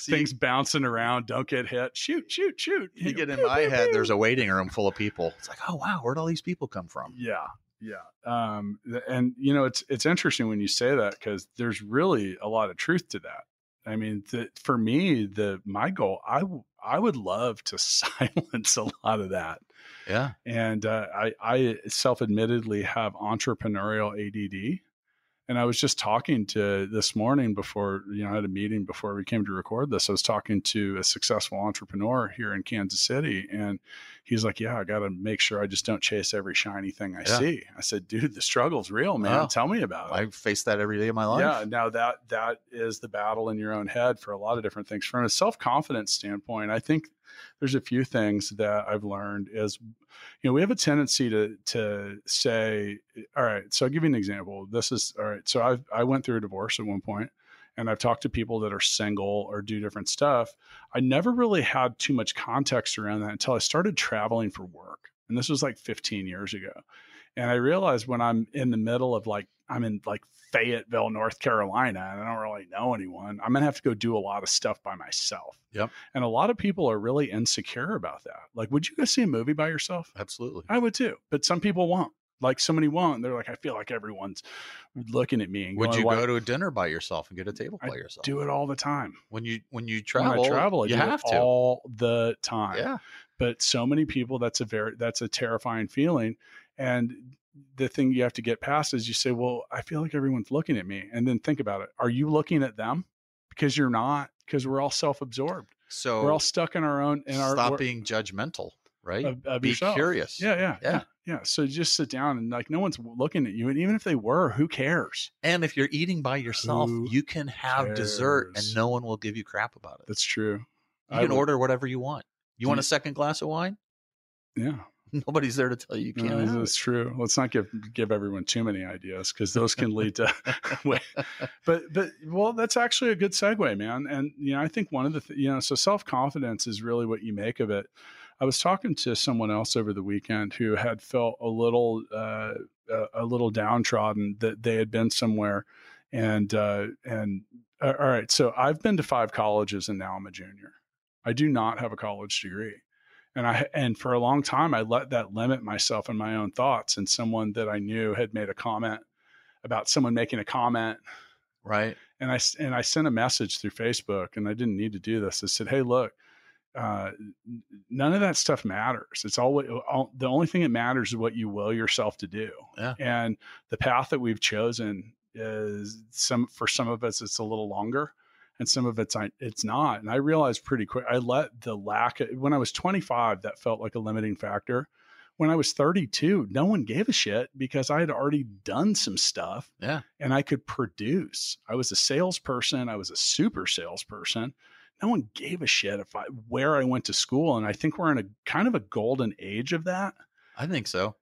[SPEAKER 1] things bouncing around. Don't get hit. Shoot, shoot, shoot.
[SPEAKER 2] You, get in my head. There's a waiting room full of people. It's like, oh wow, where'd all these people come from?
[SPEAKER 1] Yeah, yeah. Um, and you know, it's it's interesting when you say that because there's really a lot of truth to that. I mean, the, for me, the my goal, I I would love to silence a lot of that.
[SPEAKER 2] Yeah,
[SPEAKER 1] and uh, I I self admittedly have entrepreneurial ADD, and I was just talking to this morning before, you know, I had a meeting before we came to record this. I was talking to a successful entrepreneur here in Kansas City. And he's like, Yeah, I got to make sure I just don't chase every shiny thing I yeah. see. I said, Dude, the struggle's real, man. Tell me about it.
[SPEAKER 2] I face that every day of my life.
[SPEAKER 1] Yeah. Now that that is the battle in your own head for a lot of different things. From a self confidence standpoint, I think there's a few things that I've learned is, you know, we have a tendency to to say, all right. So I'll give you an example. This is all right. So I I went through a divorce at one point, and I've talked to people that are single or do different stuff. I never really had too much context around that until I started traveling for work, and this was like 15 years ago. And I realized when I'm in the middle of like I'm in like Fayetteville, North Carolina, and I don't really know anyone, I'm gonna have to go do a lot of stuff by myself.
[SPEAKER 2] Yep.
[SPEAKER 1] And a lot of people are really insecure about that. Like, would you go see a movie by yourself?
[SPEAKER 2] Absolutely.
[SPEAKER 1] I would too, but some people won't. Like so many won't. They're like, I feel like everyone's looking at me. And
[SPEAKER 2] Would
[SPEAKER 1] going,
[SPEAKER 2] you go to a dinner by yourself and get a table
[SPEAKER 1] I
[SPEAKER 2] by yourself?
[SPEAKER 1] Do it all the time.
[SPEAKER 2] when you when you
[SPEAKER 1] When
[SPEAKER 2] travel.
[SPEAKER 1] I travel, I
[SPEAKER 2] you have to.
[SPEAKER 1] all the time
[SPEAKER 2] yeah.
[SPEAKER 1] but so many people that's a very that's a terrifying feeling and the thing you have to get past is you say well i feel like everyone's looking at me and then think about it are you looking at them because you're not because we're all self-absorbed
[SPEAKER 2] So
[SPEAKER 1] we're all stuck in our own in our
[SPEAKER 2] stop being judgmental, right?
[SPEAKER 1] of, of
[SPEAKER 2] Be
[SPEAKER 1] yourself.
[SPEAKER 2] curious.
[SPEAKER 1] yeah, yeah
[SPEAKER 2] Yeah.
[SPEAKER 1] yeah so just sit down and like no one's looking at you and even if they were who cares
[SPEAKER 2] And if you're eating by yourself,
[SPEAKER 1] Who
[SPEAKER 2] you can have dessert and no one will give you crap about it.
[SPEAKER 1] that's true
[SPEAKER 2] You
[SPEAKER 1] I
[SPEAKER 2] can
[SPEAKER 1] would-
[SPEAKER 2] order whatever you want. You
[SPEAKER 1] Do
[SPEAKER 2] want
[SPEAKER 1] you-
[SPEAKER 2] a second glass of wine?
[SPEAKER 1] yeah
[SPEAKER 2] Nobody's there to tell you you can't.
[SPEAKER 1] No, that's true. Let's not give give everyone too many ideas because those can lead to. But but well, that's actually a good segue, man. And you know, I think one of the th- you know, so self confidence is really what you make of it. I was talking to someone else over the weekend who had felt a little uh, a, little downtrodden that they had been somewhere, and uh, and uh, all right. So I've been to five colleges, and now I'm a junior. I do not have a college degree and I and for a long time I let that limit myself and my own thoughts. And someone that I knew had made a comment about someone making a comment,
[SPEAKER 2] Right.
[SPEAKER 1] and I and I sent a message through Facebook, and I didn't need to do this. I said, "Hey, look." Uh, none of that stuff matters. It's all, all the only thing that matters is what you will yourself to do.
[SPEAKER 2] Yeah.
[SPEAKER 1] And the path that we've chosen is some for some of us it's a little longer and some of it's I, it's not. And I realized pretty quick. I let the lack of, when I was 25, that felt like a limiting factor. When I was 32, no one gave a shit because I had already done some stuff
[SPEAKER 2] Yeah.
[SPEAKER 1] and I could produce. I was a salesperson. I was a super salesperson. No one gave a shit if I where I went to school, and I think we're in a kind of a golden age of that.
[SPEAKER 2] I think so.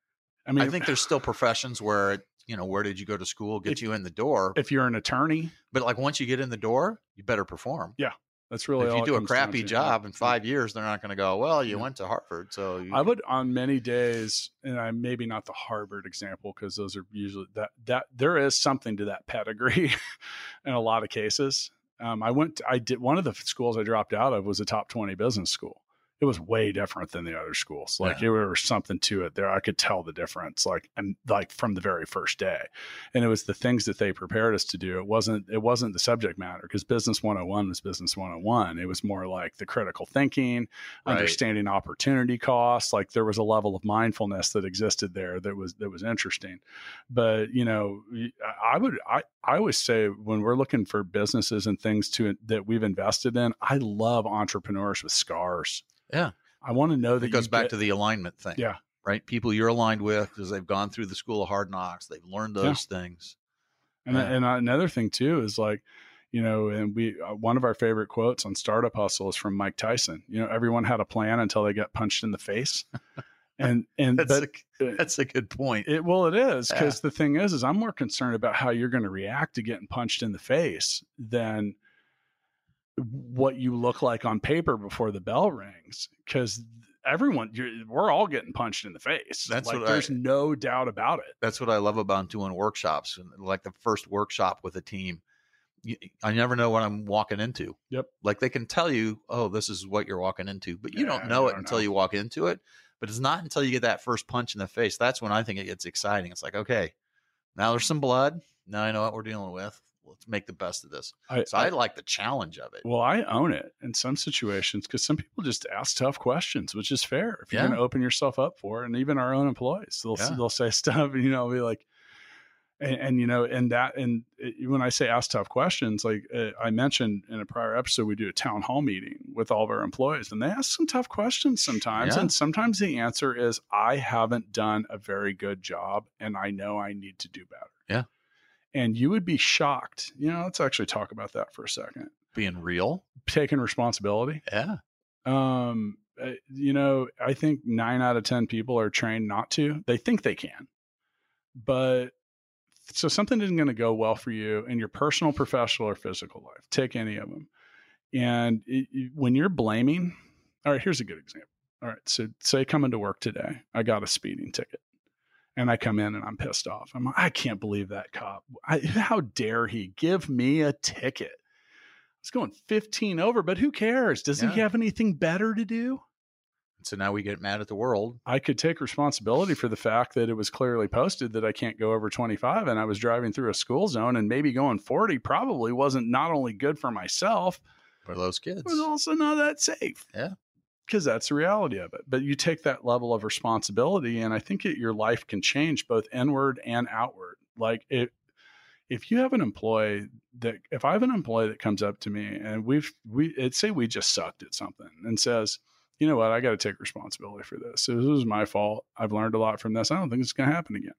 [SPEAKER 1] I mean,
[SPEAKER 2] I think there's still professions where you know where did you go to school get
[SPEAKER 1] If-
[SPEAKER 2] you in the door,
[SPEAKER 1] if you're an attorney,
[SPEAKER 2] but like once you get in the door, you better perform. Yeah.
[SPEAKER 1] That's really
[SPEAKER 2] if you do a crappy job in five years, they're not going to go. Well, you
[SPEAKER 1] Yeah.
[SPEAKER 2] went to Harvard, so you
[SPEAKER 1] I would on many days, and I maybe not the Harvard example because those are usually that that there is something to that pedigree in a lot of cases. Um, I went, I did one of the schools I dropped out of was a top twenty business school. It was way different than the other schools. Like
[SPEAKER 2] Yeah.
[SPEAKER 1] there was something to it there. I could tell the difference, like and like from the very first day. And it was the things that they prepared us to do. It wasn't it wasn't the subject matter because business 101 was business 101. It was more like the critical thinking,
[SPEAKER 2] Right.
[SPEAKER 1] understanding opportunity costs like there was a level of mindfulness that existed there that was that was interesting but you know i would i i always say when we're looking for businesses and things to that we've invested in i love entrepreneurs with scars
[SPEAKER 2] Yeah.
[SPEAKER 1] i want to know that
[SPEAKER 2] it goes back
[SPEAKER 1] get-
[SPEAKER 2] to the alignment thing.
[SPEAKER 1] Yeah.
[SPEAKER 2] Right. People you're aligned with because they've gone through the school of hard knocks. They've learned
[SPEAKER 1] Yeah.
[SPEAKER 2] those things.
[SPEAKER 1] And,
[SPEAKER 2] Yeah.
[SPEAKER 1] and another thing too is like, you know, and we uh, one of our favorite quotes on Startup Hustle is from Mike Tyson. You know, everyone had a plan until they got punched in the face, and and
[SPEAKER 2] That's
[SPEAKER 1] but
[SPEAKER 2] a, that's a good point.
[SPEAKER 1] it well it is
[SPEAKER 2] Yeah.
[SPEAKER 1] because the thing is is I'm more concerned about how you're going to react to getting punched in the face than what you look like on paper before the bell rings because everyone you're, we're all getting punched in the face
[SPEAKER 2] That's
[SPEAKER 1] like there's
[SPEAKER 2] I-
[SPEAKER 1] no doubt about it
[SPEAKER 2] that's what I love about doing workshops. Like the first workshop with a team, you, I never know what I'm walking into.
[SPEAKER 1] Yep.
[SPEAKER 2] Like they can tell you, oh, this is what you're walking into, but you
[SPEAKER 1] Yeah,
[SPEAKER 2] don't know
[SPEAKER 1] you
[SPEAKER 2] it
[SPEAKER 1] don't
[SPEAKER 2] until
[SPEAKER 1] know.
[SPEAKER 2] you walk into it. But it's not until you get that first punch in the face. That's when I think it gets exciting. It's like, okay, now there's some blood. Now I know what we're dealing with. Let's make the best of this.
[SPEAKER 1] I,
[SPEAKER 2] So I like the challenge of it.
[SPEAKER 1] Well, I own it in some situations because some people just ask tough questions, which is fair. If you're
[SPEAKER 2] Yeah.
[SPEAKER 1] going to open yourself up for it, and even our own employees, they'll
[SPEAKER 2] Yeah.
[SPEAKER 1] they'll say stuff, you know, be like, and, and you know, and that, and it, when I say ask tough questions, like uh, I mentioned in a prior episode, we do a town hall meeting with all of our employees, and they ask some tough questions sometimes,
[SPEAKER 2] Yeah.
[SPEAKER 1] and sometimes the answer is, I haven't done a very good job, and I know I need to do better.
[SPEAKER 2] Yeah.
[SPEAKER 1] And you would be shocked. You know, let's actually talk about that for a second
[SPEAKER 2] Being real.
[SPEAKER 1] taking responsibility.
[SPEAKER 2] Yeah.
[SPEAKER 1] Um, uh, you know, I think nine out of 10 people are trained not to. They think they can. But so something isn't going to go well for you in your personal, professional, or physical life. Take any of them. And it, it, when you're blaming, all right, here's a good example. All right, so say coming to work today, I got a speeding ticket and I come in and I'm pissed off. I'm like, I can't believe that cop. I, how dare he give me a ticket? It's going 15 over, but who cares? Doesn't he have anything better to do?
[SPEAKER 2] And so now we get mad at the world.
[SPEAKER 1] I could take responsibility for the fact that it was clearly posted that I can't go over 25 and I was driving through a school zone and maybe going 40 probably wasn't not only good for myself,
[SPEAKER 2] for those kids.
[SPEAKER 1] but also not that safe.
[SPEAKER 2] Yeah.
[SPEAKER 1] Because that's the reality of it. But you take that level of responsibility, and I think it, your life can change both inward and outward. Like it, if you have an employee that, if I have an employee that comes up to me and we've, we, it say we just sucked at something and says, you know what, I got to take responsibility for this. This was my fault. I've learned a lot from this. I don't think it's going to happen again.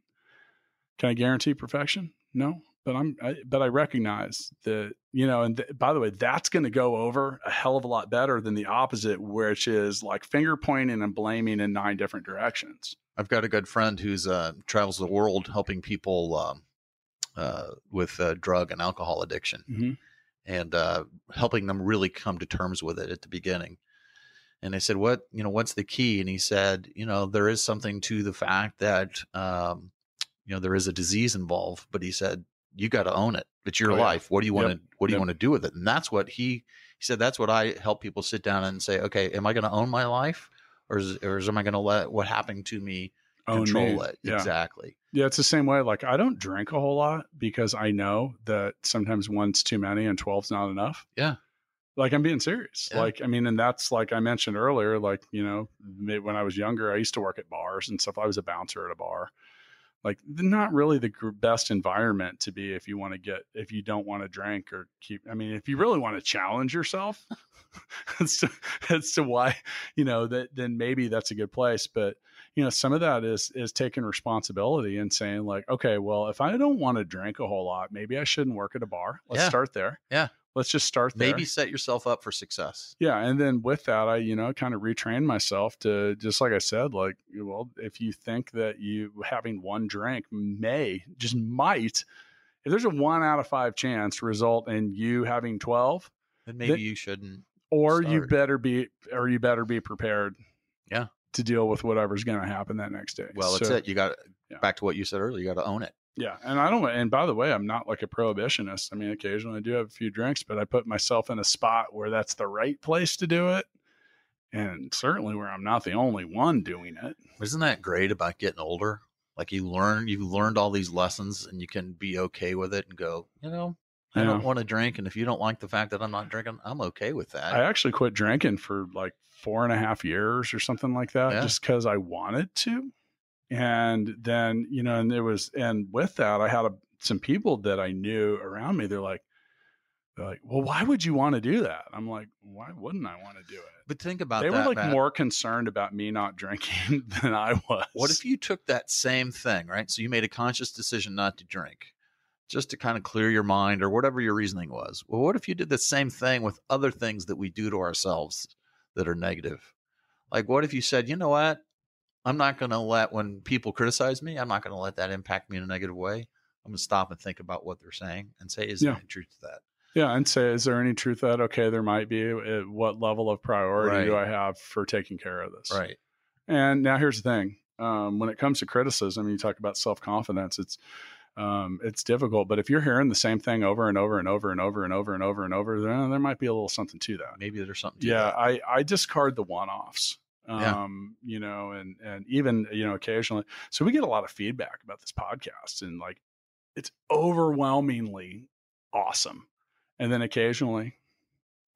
[SPEAKER 1] Can I guarantee perfection? No, but I'm, I, but I recognize that, you know, and th- by the way, that's going to go over a hell of a lot better than the opposite, which is like finger pointing and blaming in nine different directions.
[SPEAKER 2] I've got a good friend who's uh, travels the world helping people um, uh, with uh, drug and alcohol addiction
[SPEAKER 1] Mm-hmm.
[SPEAKER 2] and uh, helping them really come to terms with it at the beginning. And I said, "What you know? What's the key?" And he said, "You know, there is something to the fact that um, you know there is a disease involved, but he said you got to own it. It's your
[SPEAKER 1] Oh, yeah.
[SPEAKER 2] life. What do you want to
[SPEAKER 1] Yep.
[SPEAKER 2] What do you want to do with it?" And that's what he he said. That's what I help people sit down and say. Okay, am I going to own my life, or is or is am I going to let what happened to me control it?
[SPEAKER 1] Yeah.
[SPEAKER 2] Exactly.
[SPEAKER 1] Yeah, it's the same way. Like I don't drink a whole lot because I know that sometimes one's too many and 12's not enough.
[SPEAKER 2] Yeah.
[SPEAKER 1] Like I'm being serious.
[SPEAKER 2] Yeah.
[SPEAKER 1] Like I mean, and that's like I mentioned earlier. Like you know, when I was younger, I used to work at bars and stuff. I was a bouncer at a bar. Like not really the best environment to be if you want to get if you don't want to drink or keep. I mean, if you really want to challenge yourself, as to, as to why you know that then maybe that's a good place. But you know some of that is is taking responsibility and saying like okay well if i don't want to drink a whole lot maybe i shouldn't work at a bar let's
[SPEAKER 2] Yeah.
[SPEAKER 1] start there
[SPEAKER 2] Yeah.
[SPEAKER 1] Let's just start there
[SPEAKER 2] Maybe set yourself up for success.
[SPEAKER 1] yeah and then with that i you know kind of retrained myself to just like i said like well if you think that you having one drink may just might if there's a one out of five chance result in you having 12
[SPEAKER 2] Then maybe
[SPEAKER 1] Then-
[SPEAKER 2] you shouldn't.
[SPEAKER 1] or you better be or you better be prepared
[SPEAKER 2] Yeah.
[SPEAKER 1] to deal with whatever's going to happen that next day
[SPEAKER 2] Well, that's
[SPEAKER 1] So-
[SPEAKER 2] it. You got
[SPEAKER 1] Yeah.
[SPEAKER 2] back to what you said earlier. You got to own it.
[SPEAKER 1] Yeah, and I don't. And by the way, I'm not like a prohibitionist. I mean, occasionally I do have a few drinks, but I put myself in a spot where that's the right place to do it, and certainly where I'm not the only one doing it.
[SPEAKER 2] Isn't that great about getting older? Like you learn, you've learned all these lessons, and you can be okay with it and go. You know, I don't want to drink, and if you don't like the fact that I'm not drinking, I'm okay with that.
[SPEAKER 1] I actually quit drinking for like four and a half years or something like that,
[SPEAKER 2] Yeah.
[SPEAKER 1] just because I wanted to. And then you know, and there was, and with that, I had a, some people that I knew around me. They're like, they're like, well, why would you want to do that? I'm like, why wouldn't I want to do it?
[SPEAKER 2] but think about
[SPEAKER 1] they
[SPEAKER 2] that.
[SPEAKER 1] were like
[SPEAKER 2] Matt.
[SPEAKER 1] more concerned about me not drinking than I was.
[SPEAKER 2] What if you took that same thing, right? So you made a conscious decision not to drink, just to kind of clear your mind or whatever your reasoning was. Well, what if you did the same thing with other things that we do to ourselves that are negative? Like, what if you said, you know what? I'm not going to let, when people criticize me, I'm not going to let that impact me in a negative way. I'm going to stop and think about what they're saying and say, is
[SPEAKER 1] Yeah.
[SPEAKER 2] there any truth to that?
[SPEAKER 1] Yeah, and say, is there any truth that okay, there might be. At what level of priority do I have for taking care of this?
[SPEAKER 2] Right.
[SPEAKER 1] And now here's the thing: um, when it comes to criticism, you talk about self confidence. It's um, it's difficult, but if you're hearing the same thing over and over and over and over and over and over and over, then there might be a little something to that.
[SPEAKER 2] Maybe there's something to
[SPEAKER 1] yeah
[SPEAKER 2] that.
[SPEAKER 1] i i discard the one-offs
[SPEAKER 2] Yeah.
[SPEAKER 1] Um you know and and even you know occasionally so we get a lot of feedback about this podcast and like it's overwhelmingly awesome. And then occasionally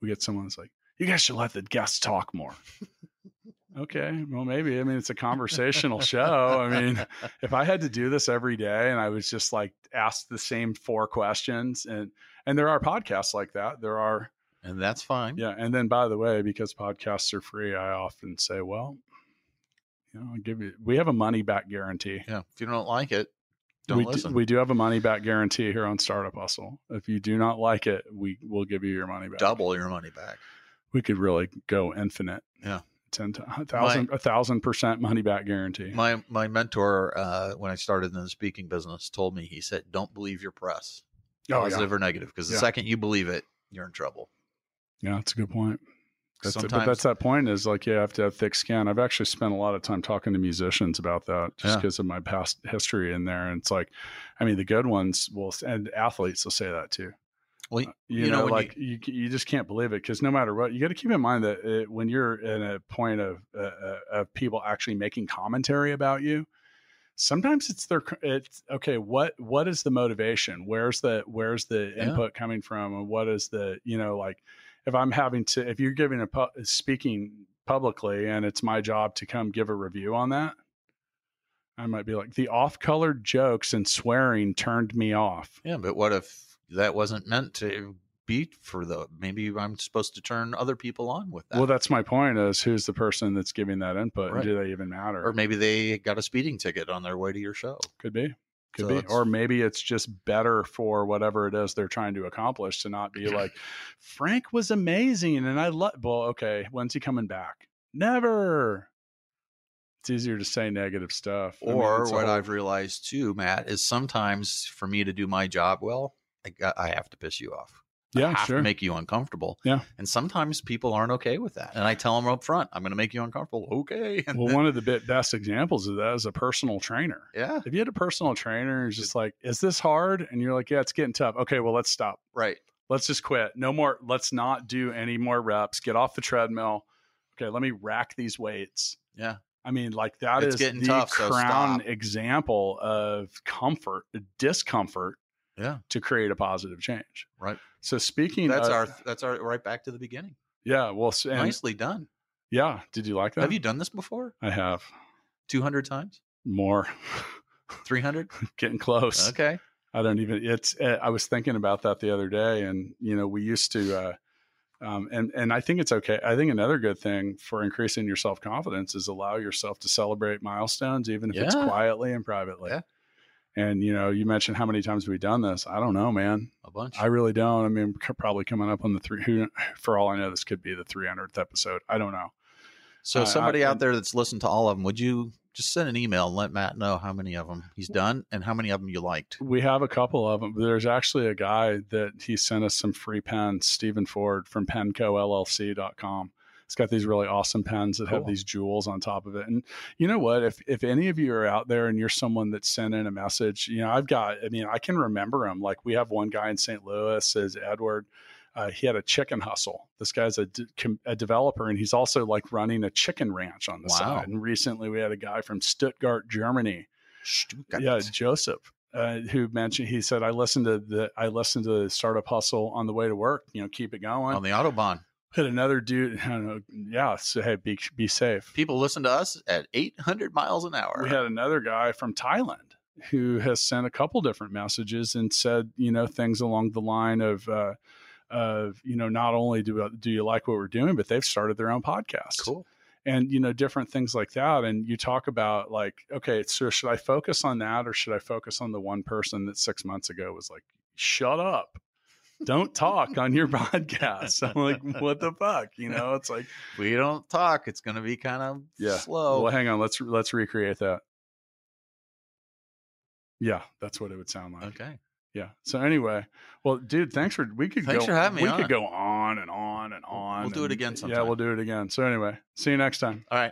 [SPEAKER 1] we get someone that's like you guys should let the guests talk more. Okay well maybe i mean it's a conversational show. I mean if I had to do this every day and I was just like asked the same four questions and and there are podcasts like that. There are
[SPEAKER 2] and that's fine.
[SPEAKER 1] yeah, and then by the way, because podcasts are free, I often say, well, you know, I'll give you we have a money back guarantee.
[SPEAKER 2] Yeah. If you don't like it, don't
[SPEAKER 1] we
[SPEAKER 2] listen.
[SPEAKER 1] Do, we do have a money back guarantee here on Startup Hustle. If you do not like it, we will give you your money back.
[SPEAKER 2] Double your money back.
[SPEAKER 1] we could really go infinite.
[SPEAKER 2] Yeah.
[SPEAKER 1] ten a thousand a thousand percent money back guarantee.
[SPEAKER 2] My my mentor, uh, when I started in the speaking business, told me he said, "Don't believe your press,
[SPEAKER 1] Oh,
[SPEAKER 2] positive or negative, because the
[SPEAKER 1] Yeah.
[SPEAKER 2] second you believe it, you're in trouble."
[SPEAKER 1] Yeah, that's a good point. That's it, but that's that point is like you have to have thick skin. I've actually spent a lot of time talking to musicians about that just
[SPEAKER 2] Yeah.
[SPEAKER 1] because of my past history in there. And it's like, I mean, the good ones will, and athletes will say that too.
[SPEAKER 2] Well,
[SPEAKER 1] You,
[SPEAKER 2] you
[SPEAKER 1] know,
[SPEAKER 2] know,
[SPEAKER 1] like you, you just can't believe it because no matter what, you got to keep in mind that it, when you're in a point of uh, uh, of people actually making commentary about you, sometimes it's their it's okay. What what is the motivation? Where's the where's the
[SPEAKER 2] Yeah.
[SPEAKER 1] input coming from? And what is the you know like if I'm having to if you're giving a pu- uh, speaking publicly and it's my job to come give a review on that. I might be like the off-colored jokes and swearing turned me off.
[SPEAKER 2] yeah, but what if that wasn't meant to be for the? Maybe I'm supposed to turn other people on with that.
[SPEAKER 1] Well, that's my point. Is who's the person that's giving that input?
[SPEAKER 2] Right.
[SPEAKER 1] And do they even matter?
[SPEAKER 2] or maybe they got a speeding ticket on their way to your show.
[SPEAKER 1] could be, could
[SPEAKER 2] So
[SPEAKER 1] be, or maybe it's just better for whatever it is they're trying to accomplish to not be like, Frank was amazing, and I love. Well, okay, when's he coming back? Never. It's easier to say negative stuff. I mean,
[SPEAKER 2] Or what
[SPEAKER 1] whole-
[SPEAKER 2] I've realized too, Matt, is sometimes for me to do my job well, I I have to piss you off. I
[SPEAKER 1] yeah,
[SPEAKER 2] have
[SPEAKER 1] sure.
[SPEAKER 2] to make you uncomfortable.
[SPEAKER 1] Yeah.
[SPEAKER 2] And sometimes people aren't okay with that. And I tell them up front, I'm going to make you uncomfortable. Okay. And
[SPEAKER 1] well,
[SPEAKER 2] then-
[SPEAKER 1] one of the best examples of that is a personal trainer.
[SPEAKER 2] yeah.
[SPEAKER 1] If you had a personal trainer who's just like, "Is this hard?" and you're like, "Yeah, it's getting tough." Okay, well, let's stop.
[SPEAKER 2] Right.
[SPEAKER 1] let's just quit. No more. Let's not do any more reps. Get off the treadmill. Okay, let me rack these weights.
[SPEAKER 2] Yeah.
[SPEAKER 1] I mean, like that is
[SPEAKER 2] It's getting
[SPEAKER 1] the
[SPEAKER 2] tough,
[SPEAKER 1] crown
[SPEAKER 2] stop.
[SPEAKER 1] example of comfort, discomfort
[SPEAKER 2] Yeah.
[SPEAKER 1] to create a positive change.
[SPEAKER 2] Right.
[SPEAKER 1] So speaking,
[SPEAKER 2] That's
[SPEAKER 1] of-
[SPEAKER 2] our, that's our, right back to the beginning.
[SPEAKER 1] yeah. Well, and,
[SPEAKER 2] Nicely done.
[SPEAKER 1] yeah. Did you like that?
[SPEAKER 2] Have you done this before?
[SPEAKER 1] I have
[SPEAKER 2] 200 times?
[SPEAKER 1] more.
[SPEAKER 2] 300?
[SPEAKER 1] Getting close.
[SPEAKER 2] Okay.
[SPEAKER 1] I don't even. It's. uh, I was thinking about that the other day, and you know, we used to, uh, um, and and I think it's okay. I think another good thing for increasing your self confidence is allow yourself to celebrate milestones, even if it's quietly and privately.
[SPEAKER 2] Yeah.
[SPEAKER 1] And you know, you mentioned how many times we've done this. I don't know, man.
[SPEAKER 2] A bunch.
[SPEAKER 1] I really don't. I mean, probably coming up on the three. Who, for all I know, this could be the 300th episode. I don't know.
[SPEAKER 2] so
[SPEAKER 1] I-
[SPEAKER 2] somebody
[SPEAKER 1] I-
[SPEAKER 2] out there that's listened to all of them, would you just send an email and let Matt know how many of them he's done and how many of them you liked?
[SPEAKER 1] We have a couple of them. There's actually a guy that he sent us some free pens, Stephen Ford from pencollc.com. It's got these really awesome pens that have these jewels on top of it. And you know what? If if any of you are out there and you're someone that sent in a message, you know, I've got, I mean, I can remember them. Like we have one guy in St. Louis, is Edward. Uh, he had a chicken hustle. This guy's a, com- a developer, and he's also like running a chicken ranch on the
[SPEAKER 2] Wow.
[SPEAKER 1] side. And recently, we had a guy from Stuttgart, Germany,
[SPEAKER 2] Stuttgart.
[SPEAKER 1] yeah, Joseph, uh, who mentioned he said I listened to the I listened to the startup hustle on the way to work. You know, keep it going.
[SPEAKER 2] On the Autobahn.
[SPEAKER 1] Hit another dude. I don't know. Yeah, so hey, be be safe.
[SPEAKER 2] People listen to us at 800 miles an hour.
[SPEAKER 1] We had another guy from Thailand who has sent a couple different messages and said you know things along the line of. Uh, of you know, not only do do you like what we're doing, but they've started their own podcast.
[SPEAKER 2] cool.
[SPEAKER 1] and you know different things like that and you talk about like okay so should i focus on that or should i focus on the one person that six months ago was like shut up don't talk on your podcast i'm like what the fuck you know it's like
[SPEAKER 2] we don't talk, it's going to be kind of
[SPEAKER 1] Yeah.
[SPEAKER 2] slow.
[SPEAKER 1] well hang on let's let's recreate that yeah that's what it would sound like
[SPEAKER 2] okay.
[SPEAKER 1] yeah so anyway well dude thanks for we could
[SPEAKER 2] Thanks
[SPEAKER 1] go
[SPEAKER 2] for having me
[SPEAKER 1] we
[SPEAKER 2] on.
[SPEAKER 1] could go on and on and on
[SPEAKER 2] We'll do it
[SPEAKER 1] and-
[SPEAKER 2] again
[SPEAKER 1] yeah we'll do it again so anyway see you next time
[SPEAKER 2] All right.